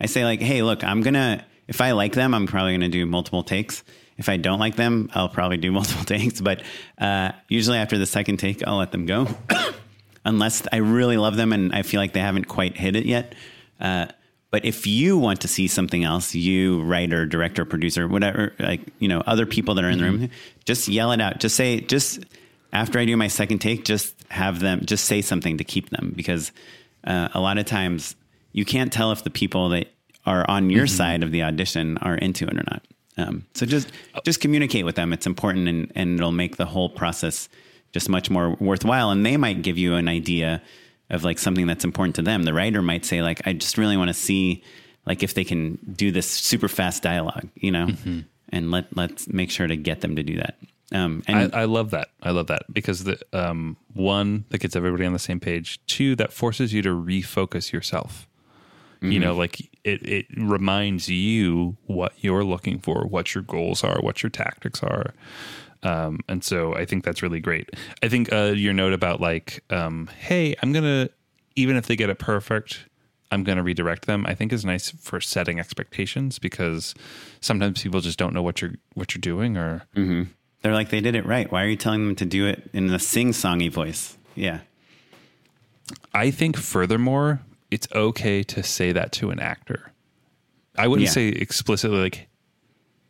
I say like, hey, look, I'm gonna if I like them, I'm probably gonna do multiple takes. If I don't like them, I'll probably do multiple takes. But uh, usually after the second take, I'll let them go, unless I really love them and I feel like they haven't quite hit it yet. Uh, but if you want to see something else, you writer, director, producer, whatever, like you know, other people that are in the room, just yell it out. Just say, just after I do my second take, just have them, just say something to keep them because uh, a lot of times you can't tell if the people that are on your side of the audition are into it or not. Um, so just just communicate with them. It's important, and and it'll make the whole process just much more worthwhile. And they might give you an idea of like something that's important to them. The writer might say like, I just really want to see like if they can do this super fast dialogue, you know, and let let's make sure to get them to do that. Um, and I, I love that. I love that because the um, one that gets everybody on the same page. Two that forces you to refocus yourself. You know, like it, it reminds you what you're looking for, what your goals are, what your tactics are. Um, and so I think that's really great. I think uh, your note about like, um, hey, I'm gonna even if they get it perfect, I'm gonna redirect them. I think is nice for setting expectations because sometimes people just don't know what you're what you're doing or they're like, they did it right. Why are you telling them to do it in a sing songy voice? Yeah. I think furthermore, it's okay to say that to an actor. I wouldn't Yeah. say explicitly like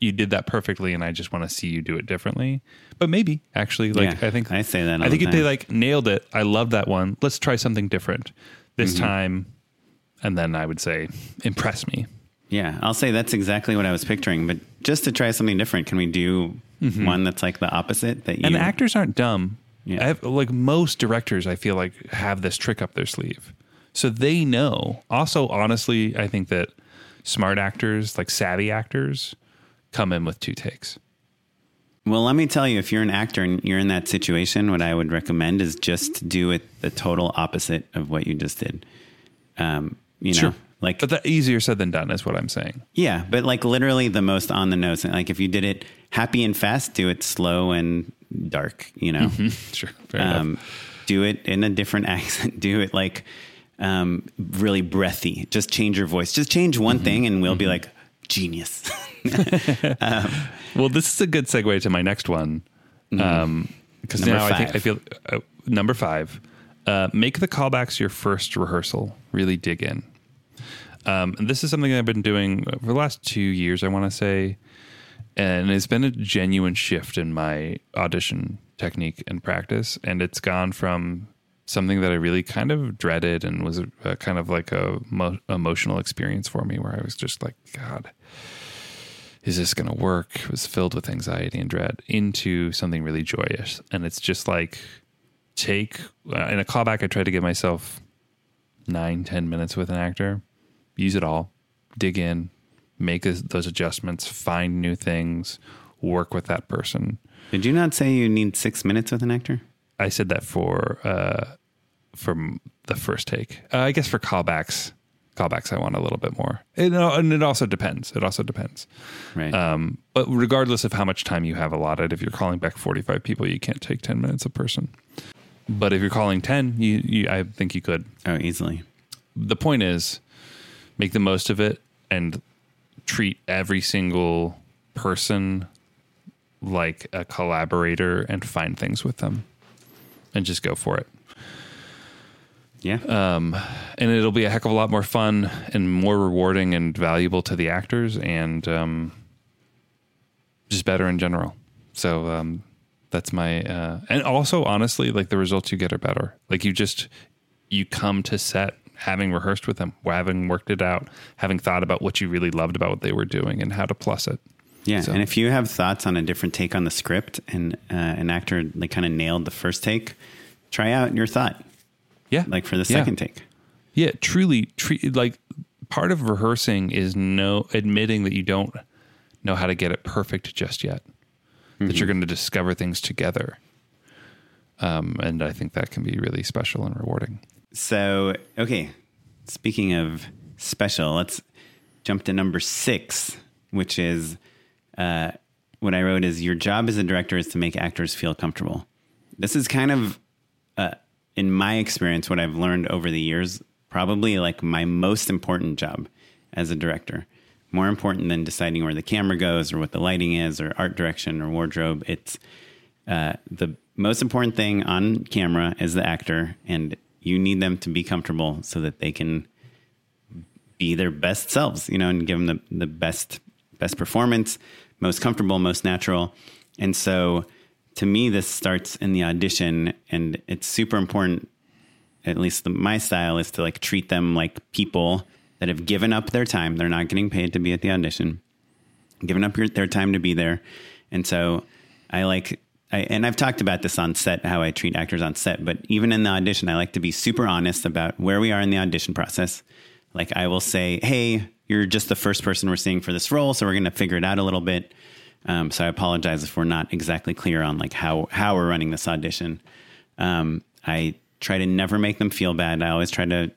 you did that perfectly and I just want to see you do it differently. But maybe actually like Yeah, I think I say that I think the if they like nailed it, I love that one. Let's try something different this Mm-hmm. time. And then I would say impress me. Yeah, I'll say that's exactly what I was picturing. But just to try something different, can we do one that's like the opposite? That you And actors aren't dumb. Yeah. I have, like most directors, I feel like have this trick up their sleeve, so they know. Also, honestly, I think that smart actors, like savvy actors, come in with two takes. Well, let me tell you, if you're an actor and you're in that situation, what I would recommend is just do it the total opposite of what you just did. Um, you know, like but that easier said than done is what I'm saying. yeah, but like literally the most on the nose. Like if you did it happy and fast, do it slow and dark. You know. Sure, fair um, do it in a different accent. Do it like um, really breathy. Just change your voice. Just change one Mm-hmm. thing, and we'll be like genius. Well, this is a good segue to my next one. Mm-hmm. Um, because now I think I feel uh, number five. Uh, make the callbacks your first rehearsal. Really dig in. Um, and this is something I've been doing for the last two years. I want to say, and it's been a genuine shift in my audition technique and practice. And it's gone from something that I really kind of dreaded and was a, a kind of like a mo- emotional experience for me, where I was just like, God, is this going to work? It was filled with anxiety and dread into something really joyous. And it's just like take uh, in a callback. I try to give myself nine, ten minutes with an actor, use it all, dig in, make those- those adjustments, find new things, work with that person. Did you not say you need six minutes with an actor? I said that for uh, from the first take. Uh, I guess for callbacks, callbacks I want a little bit more. It, uh, and it also depends. It also depends. Right. Um, but regardless of how much time you have allotted, if you're calling back 45 people, you can't take 10 minutes a person. But if you're calling 10, you, you I think you could. oh, easily. The point is, make the most of it and treat every single person like a collaborator and find things with them and just go for it. Yeah. and it'll be a heck of a lot more fun and more rewarding and valuable to the actors and um, just better in general. So um, that's my uh, and also honestly, like the results you get are better. Like you just you come to set having rehearsed with them, having worked it out, having thought about what you really loved about what they were doing and how to plus it. Yeah, So- and if you have thoughts on a different take on the script and uh, an actor like kind of nailed the first take, try out your thought Yeah, like for the Yeah. second take. Yeah, truly, treat like part of rehearsing is no admitting that you don't know how to get it perfect just yet. That you're going to discover things together, um, and I think that can be really special and rewarding. So, okay, speaking of special, let's jump to number six, which is uh, what I wrote is your job as a director is to make actors feel comfortable. This is kind of, uh, in my experience, what I've learned over the years, probably like my most important job as a director. More important than deciding where the camera goes or what the lighting is or art direction or wardrobe. It's uh, the most important thing on camera is the actor, and you need them to be comfortable so that they can be their best selves, you know, and give them the, the best best performance, most comfortable, most natural. And so, to me, this starts in the audition, and it's super important. At least the, my style is to like treat them like people that have given up their time. They're not getting paid to be at the audition given up your, their time to be there. And so I like, I, and I've talked about this on set, how I treat actors on set, but even in the audition, I like to be super honest about where we are in the audition process. Like I will say, Hey, you're just the first person we're seeing for this role. So we're going to figure it out a little bit. Um, so I apologize if we're not exactly clear on like how, how we're running this audition. Um, I try to never make them feel bad. I always try to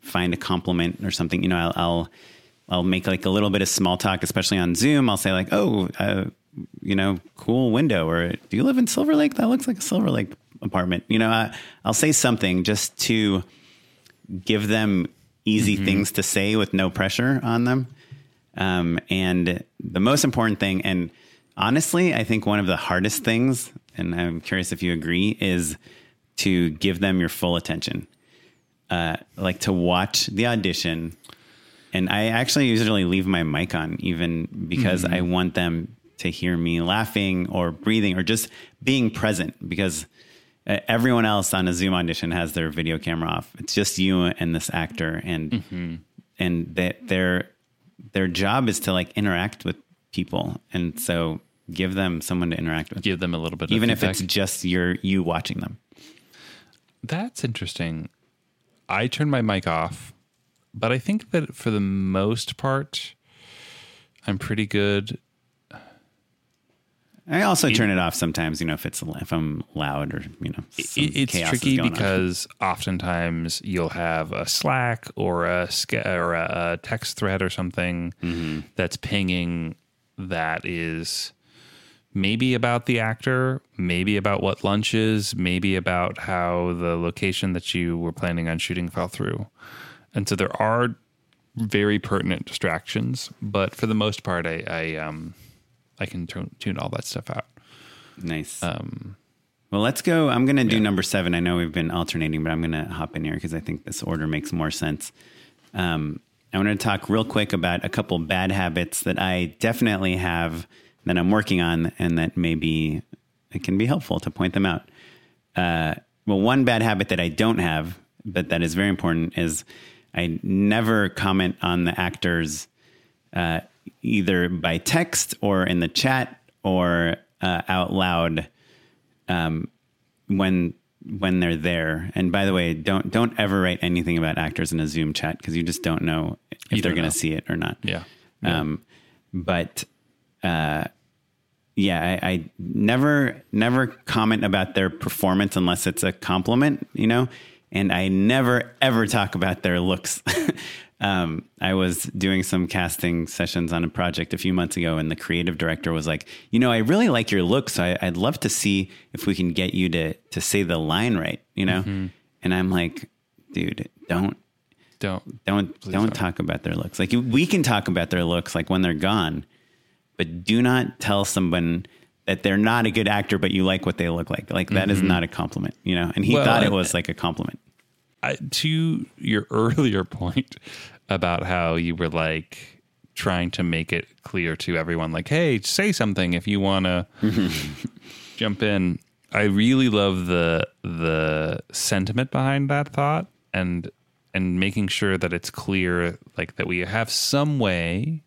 find a compliment or something. You know, I'll, I'll I'll make like a little bit of small talk, especially on Zoom. I'll say like, "Oh, uh, you know, cool window," or "Do you live in Silver Lake? That looks like a Silver Lake apartment." You know, I, I'll say something just to give them easy things to say with no pressure on them. Um, and the most important thing, and honestly, I think one of the hardest things, and I'm curious if you agree, is to give them your full attention. Uh, like to watch the audition and I actually usually leave my mic on even because I want them to hear me laughing or breathing or just being present because uh, everyone else on a Zoom audition has their video camera off. It's just you and this actor and and that their their job is to like interact with people and so give them someone to interact with Give them a little bit, even of if it's just your you watching them. That's interesting. I turn my mic off, but I think that for the most part, I'm pretty good. I also turn it off sometimes, you know, if it's if I'm loud or you know, it's tricky on. because oftentimes you'll have a Slack or a or a, a text thread or something Mm-hmm. that's pinging that is maybe about the actor, maybe about what lunch is, maybe about how the location that you were planning on shooting fell through. And so there are very pertinent distractions, but for the most part, I, I um, I can tune tune all that stuff out. Nice. Um, Well, let's go. I'm going to do number seven. I know we've been alternating, but I'm going to hop in here because I think this order makes more sense. Um, I want to talk real quick about a couple bad habits that I definitely have that I'm working on and that maybe it can be helpful to point them out. Uh, well, one bad habit that I don't have, but that is very important, is I never comment on the actors uh, either by text or in the chat or uh, out loud um, when when they're there. And by the way, don't don't ever write anything about actors in a Zoom chat because you just don't know if You they're going to see it or not. Yeah. Um, but uh, yeah, I, I never never comment about their performance unless it's a compliment, you know. And I never ever talk about their looks. um, I was doing some casting sessions on a project a few months ago, and the creative director was like, "You know, I really like your look, so I, I'd love to see if we can get you to to say the line right." You know, mm-hmm. and I'm like, "Dude, don't Don't. don't don't talk about their looks. Like we can talk about their looks like when they're gone, but do not tell someone that they're not a good actor, but you like what they look like. Like that is mm-hmm. not a compliment, you know. And he Well, thought it uh, was like a compliment. I, to your earlier point about how you were like trying to make it clear to everyone, like, hey, say something if you want to jump in. I really love the the sentiment behind that thought and and making sure that it's clear, like that we have some way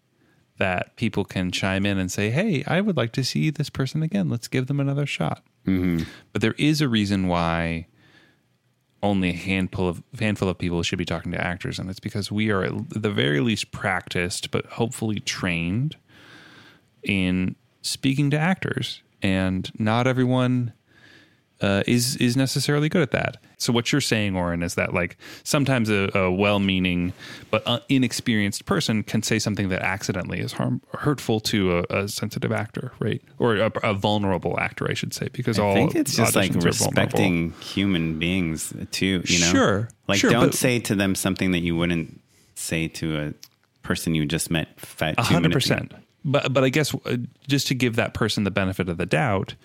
that people can chime in and say, "Hey, I would like to see this person again. Let's give them another shot." Mm-hmm. But there is a reason why only a handful of handful of people should be talking to actors, and it's because we are at the very least practiced, but hopefully trained in speaking to actors, and not everyone uh, is is necessarily good at that. So what you're saying, Oren, is that like sometimes a, a well-meaning but uh, inexperienced person can say something that accidentally is harm hurtful to a, a sensitive actor, right? Or a, a vulnerable actor, I should say, because all I think it's just like respecting human beings too, you know. Sure, Like sure, don't say to them something that you wouldn't say to a person you just met five, A two hundred percent. But but I guess uh, just to give that person the benefit of the doubt,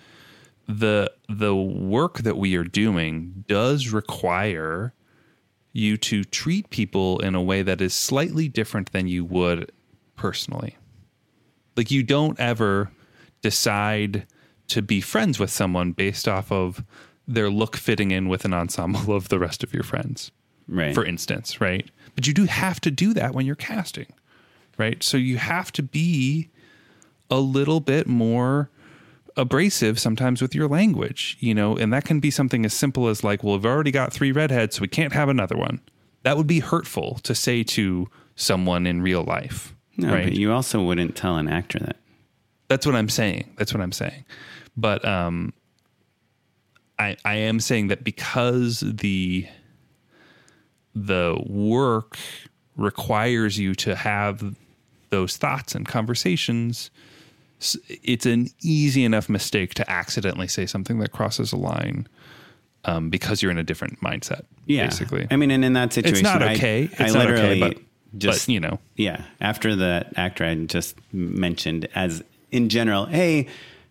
the the work that we are doing does require you to treat people in a way that is slightly different than you would personally. Like you don't ever decide to be friends with someone based off of their look fitting in with an ensemble of the rest of your friends Right. for instance, right? But you do have to do that when you're casting, right? So you have to be a little bit more abrasive sometimes with your language, you know, and that can be something as simple as like, well, we've already got three redheads, so we can't have another one. That would be hurtful to say to someone in real life, no, right? but you also wouldn't tell an actor that. That's what I'm saying. That's what I'm saying. But um, I I am saying that because the the work requires you to have those thoughts and conversations, it's an easy enough mistake to accidentally say something that crosses a line um, because you're in a different mindset. Yeah. basically. I mean, and in that situation, it's not I- okay. I, It's not literally okay, but just but you know, Yeah. After the actor I just mentioned, as in general, hey,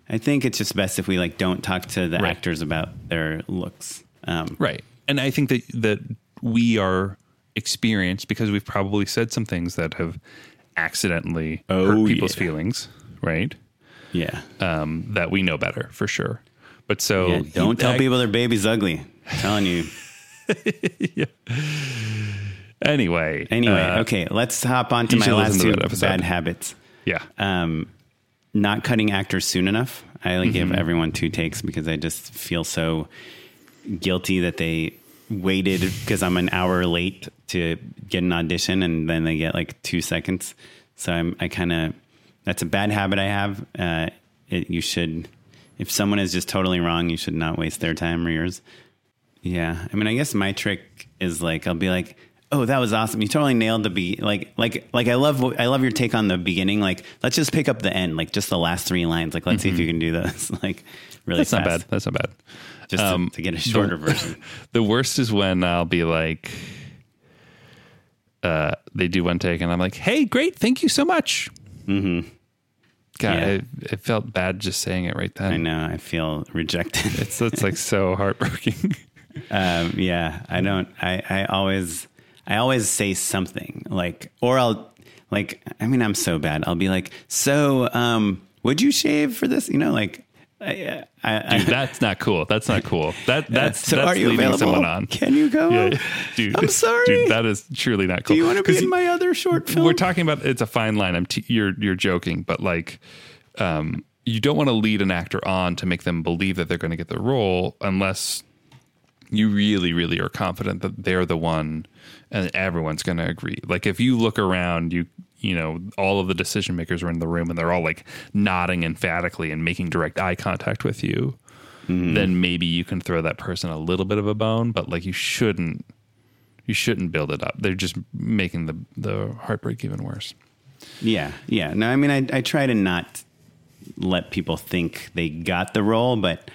I think it's just best if we like don't talk to the Right. actors about their looks. Um, Right. And I think that that we are experienced because we've probably said some things that have accidentally Oh, hurt people's yeah. feelings, right? yeah. Um, that we know better for sure. But so yeah. Don't tell I- people their baby's ugly. I'm telling you. Anyway. Anyway, uh, okay, let's hop on to my last two bad habits. Yeah. um, not cutting actors soon enough. I like Mm-hmm. give everyone two takes because I just feel so guilty that they waited because I'm an hour late to get an audition and then they get like two seconds. So I'm, I kind of, that's a bad habit I have. Uh, it, you should, if someone is just totally wrong, you should not waste their time or yours. Yeah. I mean, I guess my trick is like, I'll be like, oh, that was awesome. You totally nailed the be like, like, like I love, I love your take on the beginning. Like, let's just pick up the end, like just the last three lines. Like, let's see if you can do this. like, really That's not bad. That's not bad. Just Um, to, to get a shorter the- version. The worst is when I'll be like, uh, they do one take and I'm like, hey, great. Thank you so much. Mm-hmm. God, Yeah. I, it felt bad just saying it right then. I know. I feel rejected. It's it's like so heartbreaking. um, yeah, I don't. I, I always, I always say something like, or I'll like. I mean, I'm so bad. I'll be like, so, um, would you shave for this? You know, like, I, I, Dude, that's not cool. That's not cool. That that's so that's are you leading available? someone on. Can you go? Yeah, dude. I'm sorry. dude. That is truly not cool. Do you want to be in my other short film? We're talking about it's a fine line. I'm t- you're you're joking, but like, um, you don't want to lead an actor on to make them believe that they're going to get the role unless you really, really are confident that they're the one, and everyone's going to agree. Like if you look around, you you know all of the decision makers are in the room and they're all like nodding emphatically and making direct eye contact with you. Then maybe you can throw that person a little bit of a bone, but like you shouldn't you shouldn't build it up. They're just making the the heartbreak even worse. Yeah, yeah. No, I mean, I, I try to not let people think they got the role, but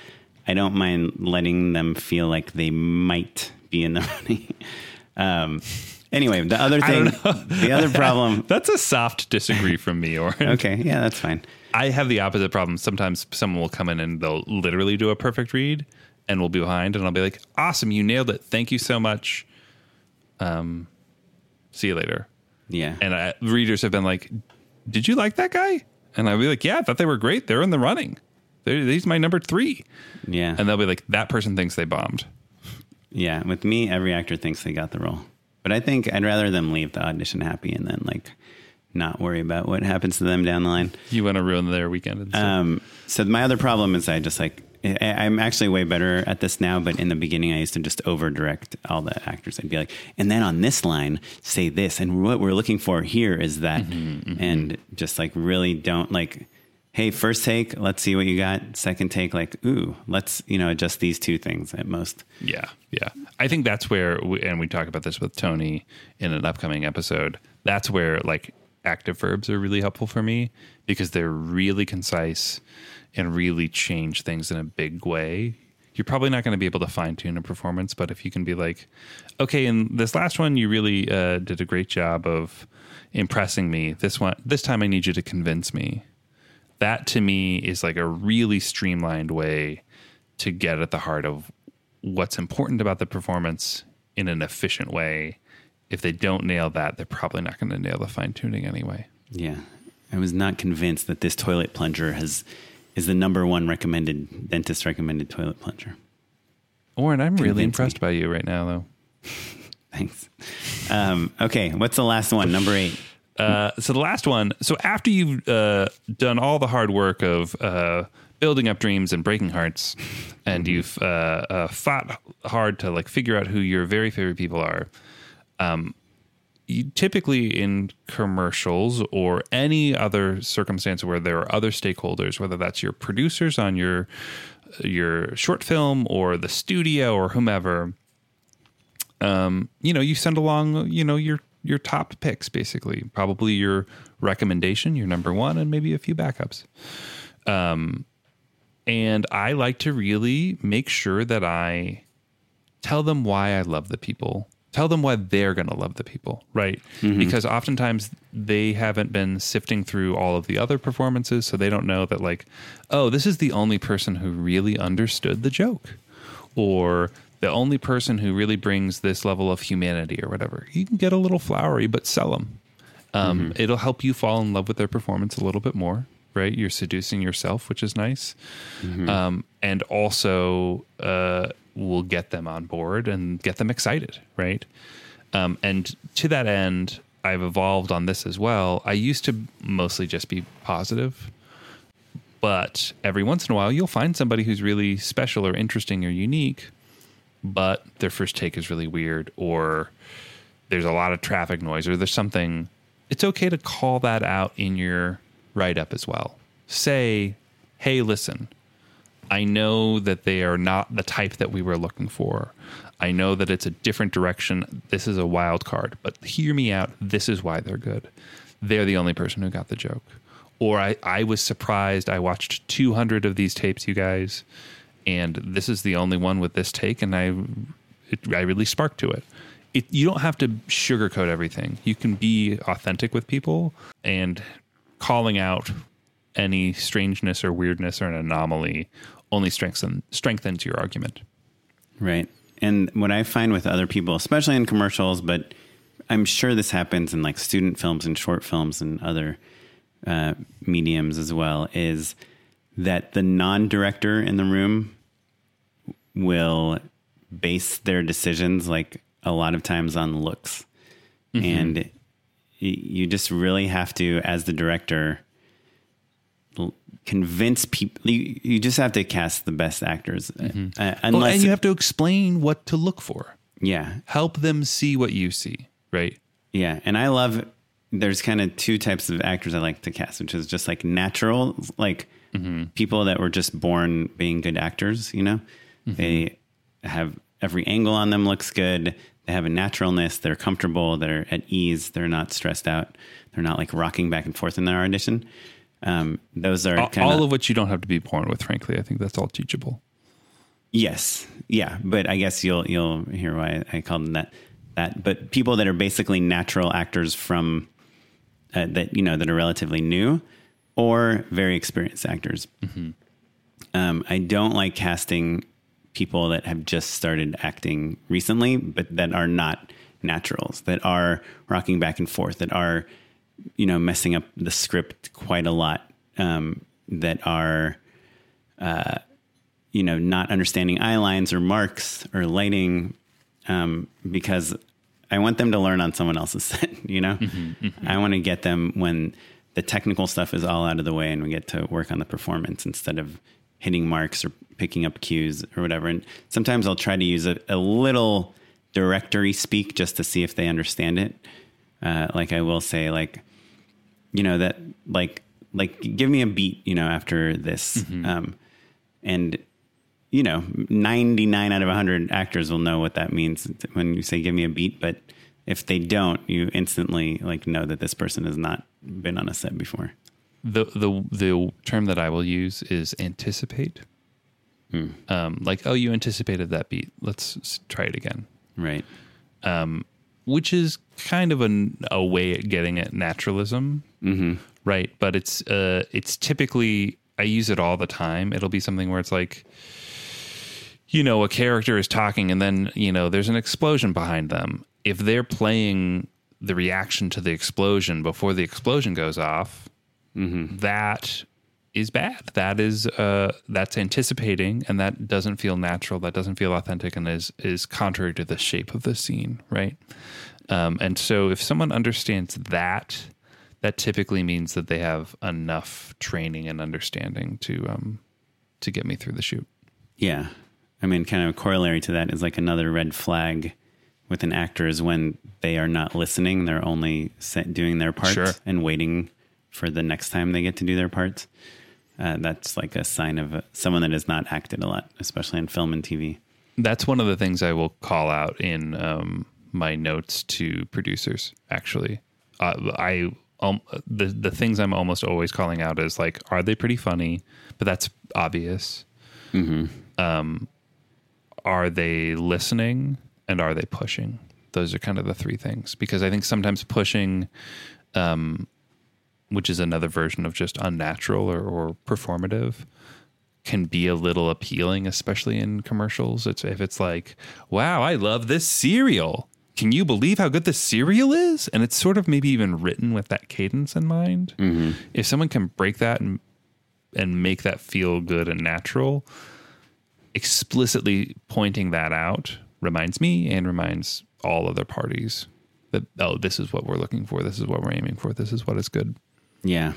I don't mind letting them feel like they might be in the running. um, anyway, the other thing, the other problem. That's a soft disagree from me, or Okay, yeah, that's fine. I have the opposite problem. Sometimes someone will come in and they'll literally do a perfect read, and we'll be behind, and I'll be like, "Awesome, you nailed it! Thank you so much." Um, see you later. Yeah, And I, readers have been like, "Did you like that guy?" And I'll be like, "Yeah, I thought they were great. They're in the running. They're, he's my number three. yeah, And they'll be like, "That person thinks they bombed." yeah. With me, every actor thinks they got the role, but I think I'd rather them leave the audition happy and then like not worry about what happens to them down the line. You want to ruin their weekend. Um, so my other problem is I just like I'm actually way better at this now, but in the beginning I used to just over direct all the actors. I'd be like, and then on this line, say this, and what we're looking for here is that, and just like really don't like, hey, first take, let's see what you got. Second take, like, ooh, let's you know adjust these two things at most. Yeah, yeah. I think that's where, we, and we talk about this with Tony in an upcoming episode. That's where like active verbs are really helpful for me because they're really concise and really change things in a big way. You're probably not going to be able to fine tune a performance, but if you can be like, okay, in this last one, you really uh, did a great job of impressing me. This one, this time, I need you to convince me. That to me is like a really streamlined way to get at the heart of what's important about the performance in an efficient way. If they don't nail that, they're probably not going to nail the fine tuning anyway. Yeah, I was not convinced that this toilet plunger has is the number one recommended dentist recommended toilet plunger. Oren, I'm really impressed me. by you right now, though. Thanks. Um, okay, what's the last one? Number eight. Uh, so the last one. So after you've uh, done all the hard work of uh, building up dreams and breaking hearts, and you've uh, uh, fought hard to like figure out who your very favorite people are, um, you typically in commercials or any other circumstance where there are other stakeholders, whether that's your producers on your your short film or the studio or whomever, um, you know, you send along, you know, your your top picks, basically, probably your recommendation, your number one, and maybe a few backups. Um, and I like to really make sure that I tell them why I love the people. Tell them why they're going to love the people, right? Because oftentimes they haven't been sifting through all of the other performances, so they don't know that, like, oh, this is the only person who really understood the joke, or the only person who really brings this level of humanity, or whatever. You can get a little flowery, but sell them. Um, It'll help you fall in love with their performance a little bit more, right? You're seducing yourself, which is nice, um, and also uh, will get them on board and get them excited, right? Um, and to that end, I've evolved on this as well. I used to mostly just be positive, but every once in a while, you'll find somebody who's really special or interesting or unique, but their first take is really weird, or there's a lot of traffic noise, or there's something. It's okay to call that out in your write up as well. Say, hey, listen, I know that they are not the type that we were looking for. I know that it's a different direction. This is a wild card, but hear me out. This is why they're good. They're the only person who got the joke. Or I, I was surprised. I watched 200 of these tapes, you guys, and this is the only one with this take, and I, it, I really sparked to it. It, you don't have to sugarcoat everything. You can be authentic with people and calling out any strangeness or weirdness or an anomaly only strengthen, strengthens your argument. Right. And what I find with other people, especially in commercials, but I'm sure this happens in like student films and short films and other uh, mediums as well, is that the non director in the room will base their decisions like a lot of times on looks. And you just really have to, as the director, convince people. You, you just have to cast the best actors, uh, uh, unless Well, and you have to explain what to look for. yeah, Help them see what you see, right? Yeah, and I love. There's kind of two types of actors I like to cast, which is just like natural, like people that were just born being good actors. You know, they have every angle on them looks good. They have a naturalness. They're comfortable. They're at ease. They're not stressed out. They're not like rocking back and forth in their audition. Um, those are All, kind all of which you don't have to be born with, frankly. I think that's all teachable. Yes, yeah, but I guess you'll you'll hear why I called them that. That, but people that are basically natural actors from uh, that you know that are relatively new or very experienced actors. Um, I don't like casting people that have just started acting recently, but that are not naturals, that are rocking back and forth, that are you know messing up the script quite a lot, um, that are you know, not understanding eye lines or marks or lighting, um, because I want them to learn on someone else's set. You know, I want to get them when the technical stuff is all out of the way and we get to work on the performance instead of hitting marks or picking up cues or whatever. And sometimes I'll try to use a, a little directory speak just to see if they understand it. Uh, like I will say, like, you know, that like like give me a beat, you know, after this. Um, and you know, 99 out of 100 actors will know what that means when you say give me a beat, but if they don't, you instantly like know that this person has not been on a set before. The the the term that I will use is anticipate. Um, like, oh, you anticipated that beat. Let's try it again. Right. Which is kind of an, a way at getting at naturalism, mm-hmm. right? But it's uh, it's typically I use it all the time. It'll be something where it's like, you know, a character is talking and then, you know, there's an explosion behind them. If they're playing the reaction to the explosion before the explosion goes off, that is bad. That is uh that's anticipating and that doesn't feel natural, that doesn't feel authentic and is is contrary to the shape of the scene, right? Um and so if someone understands that that typically means that they have enough training and understanding to um to get me through the shoot. Yeah. I mean, kind of a corollary to that is like another red flag with an actor is when they are not listening. They're only set, doing their parts Sure. and waiting for the next time they get to do their parts. Uh, that's like a sign of uh, someone that has not acted a lot, especially in film and TV. That's one of the things I will call out in um, my notes to producers. Actually, uh, I um, the the things I'm almost always calling out is like, are they pretty funny? But that's obvious. Um, are they listening and are they pushing? Those are kind of the three things because I think sometimes pushing, um, which is another version of just unnatural or, or performative, can be a little appealing, especially in commercials. It's if it's like, wow, I love this cereal. Can you believe how good this cereal is? And it's sort of maybe even written with that cadence in mind. If someone can break that and and make that feel good and natural, explicitly pointing that out reminds me and reminds all other parties that oh, this is what we're looking for. This is what we're aiming for. This is what is good. Yeah.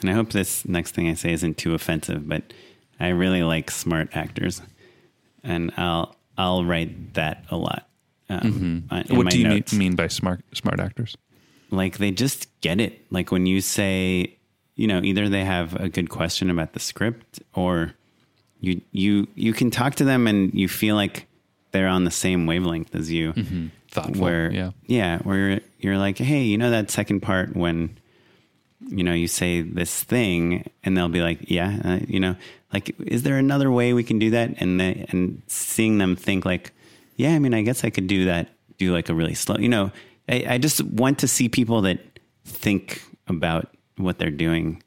And I hope this next thing I say isn't too offensive, but I really like smart actors. And I'll I'll write that a lot. Um, Mm-hmm. what do you mean, notes. mean by smart smart actors? like they just get it. Like when you say, you know, either they have a good question about the script or you you you can talk to them and you feel like they're on the same wavelength as you. Thoughtful. Where yeah. yeah, where you're, you're like, hey, you know that second part when you know you say this thing, and they'll be like, yeah, uh, you know, like, is there another way we can do that? And they, and seeing them think like, yeah, I mean, I guess I could do that. Do like a really slow, you know. I, I just want to see people that think about what they're doing.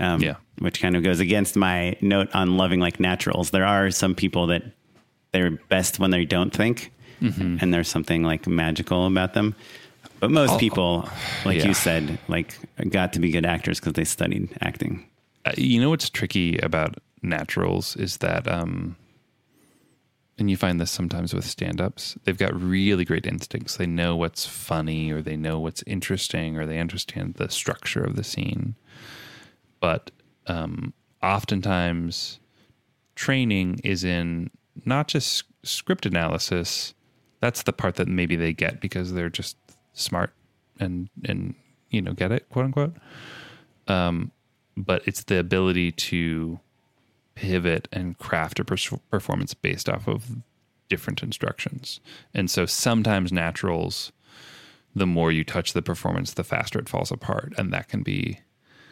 Um, Yeah. Which kind of goes against my note on loving like naturals. There are some people that they're best when they don't think, Mm-hmm. and there's something like magical about them. But most people, like Oh, yeah. you said, like got to be good actors because they studied acting. Uh, you know what's tricky about naturals is that um and you find this sometimes with stand-ups they've got really great instincts they know what's funny or they know what's interesting or they understand the structure of the scene but um oftentimes training is in not just script analysis that's the part that maybe they get because they're just smart and and you know get it quote unquote um, but it's the ability to pivot and craft a performance based off of different instructions. And so sometimes naturals, the more you touch the performance, the faster it falls apart. And that can be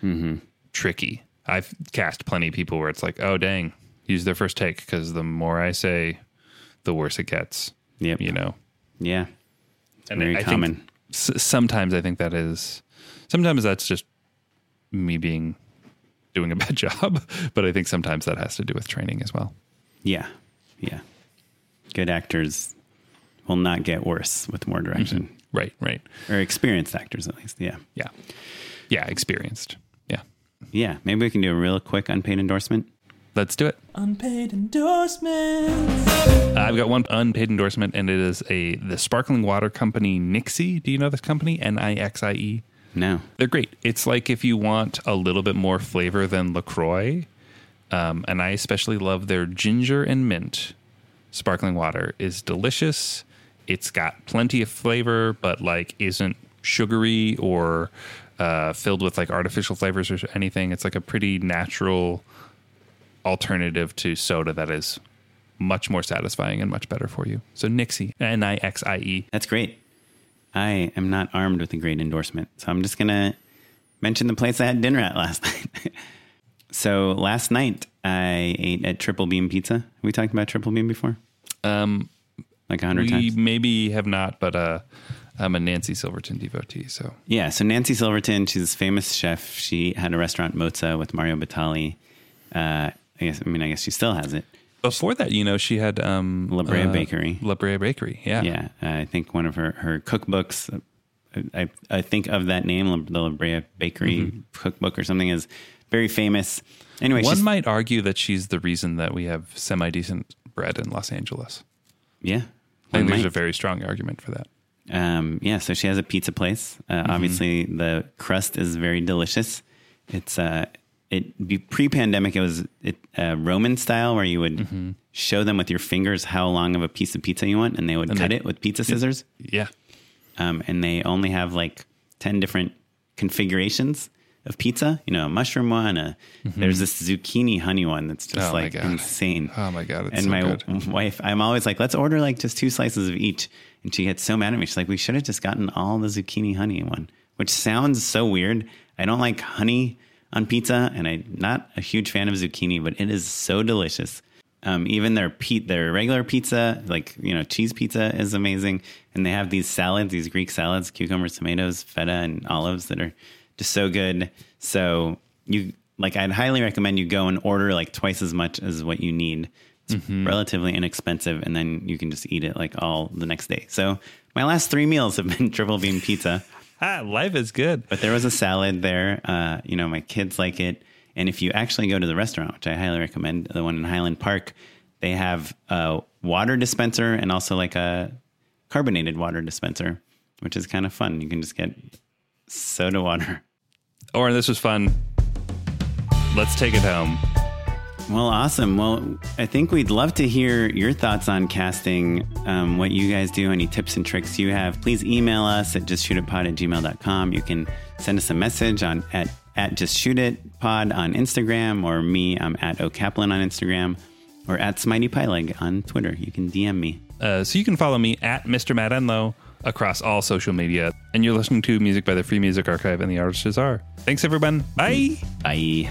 mm-hmm. tricky. I've cast plenty of people where it's like, oh, dang, use their first take because the more I say, the worse it gets. Yep. You know? Yeah. It's And very I common. Think s- sometimes I think that is, sometimes that's just me being doing a bad job, but I think sometimes that has to do with training as well. Yeah. Yeah. Good actors will not get worse with more direction, mm-hmm. Right, right. or experienced actors at least. Yeah. Yeah. Yeah, experienced. Yeah. Yeah. Maybe we can do a real quick unpaid endorsement. Let's do it. Unpaid endorsements. I've got one unpaid endorsement, and it is a the sparkling water company Nixie. Do you know this company? N I X I E. No. They're great. It's like if you want a little bit more flavor than LaCroix, um, and I especially love their ginger and mint sparkling water is delicious. It's got plenty of flavor, but like isn't sugary or uh, filled with like artificial flavors or anything. It's like a pretty natural alternative to soda that is much more satisfying and much better for you. So Nixie, N I X I E. That's great. I am not armed with a great endorsement. So I'm just going to mention the place I had dinner at last night. so last night I ate at Triple Beam Pizza. Have we talked about Triple Beam before? Um, Like a hundred times? maybe have not, but uh, I'm a Nancy Silverton devotee. So Yeah. So Nancy Silverton, she's a famous chef. She had a restaurant, Mozza, with Mario Batali. Uh, I guess, I mean, I guess she still has it. before that, you know, she had um, La Brea Bakery. La Brea Bakery. Yeah. Yeah, uh, I think one of her her cookbooks. uh, I I think of that name, the La Brea Bakery cookbook or something, is very famous. Anyway, One might argue that she's the reason that we have semi decent bread in Los Angeles. yeah, I think there's might. a very strong argument for that. Um, yeah, so she has a pizza place. Uh, Obviously, the crust is very delicious. It's uh, it be pre-pandemic. It was it uh, Roman style, where you would show them with your fingers how long of a piece of pizza you want, and they would cut they- it with pizza scissors. Yeah. um, and they only have like 10 different configurations of pizza you know a mushroom one a, there's this zucchini honey one that's just Mm-hmm. Oh like insane Oh my God, it's and so my good. wife i'm always like let's order like just two slices of each and she gets so mad at me she's like we should have just gotten all the zucchini honey one which sounds so weird i don't like honey on pizza and i'm not a huge fan of zucchini but it is so delicious um, even their pe- their regular pizza, like you know, cheese pizza is amazing, and they have these salads, these Greek salads, cucumbers, tomatoes, feta, and olives that are just so good. So you like, I'd highly recommend you go and order like twice as much as what you need. It's relatively inexpensive, and then you can just eat it like all the next day. So my last three meals have been Triple Beam pizza. Ah, life is good. But there was a salad there. Uh, you know, my kids like it. And if you actually go to the restaurant, which I highly recommend, the one in Highland Park, they have a water dispenser and also like a carbonated water dispenser, which is kind of fun. You can just get soda water. Oren, this was fun. Let's take it home. Well, awesome. Well, I think we'd love to hear your thoughts on casting, um, what you guys do, any tips and tricks you have. Please email us at justshootitpod at gmail.com. You can send us a message on at, at justshootitpod on Instagram, or me, I'm at O'Kaplan on Instagram, or at Smitey Pyleg on Twitter. You can DM me. Uh, so you can follow me at Mr. Matt Enlow across all social media. And you're listening to music by the Free Music Archive and the Artist is Are. Thanks, everyone. Bye. Bye.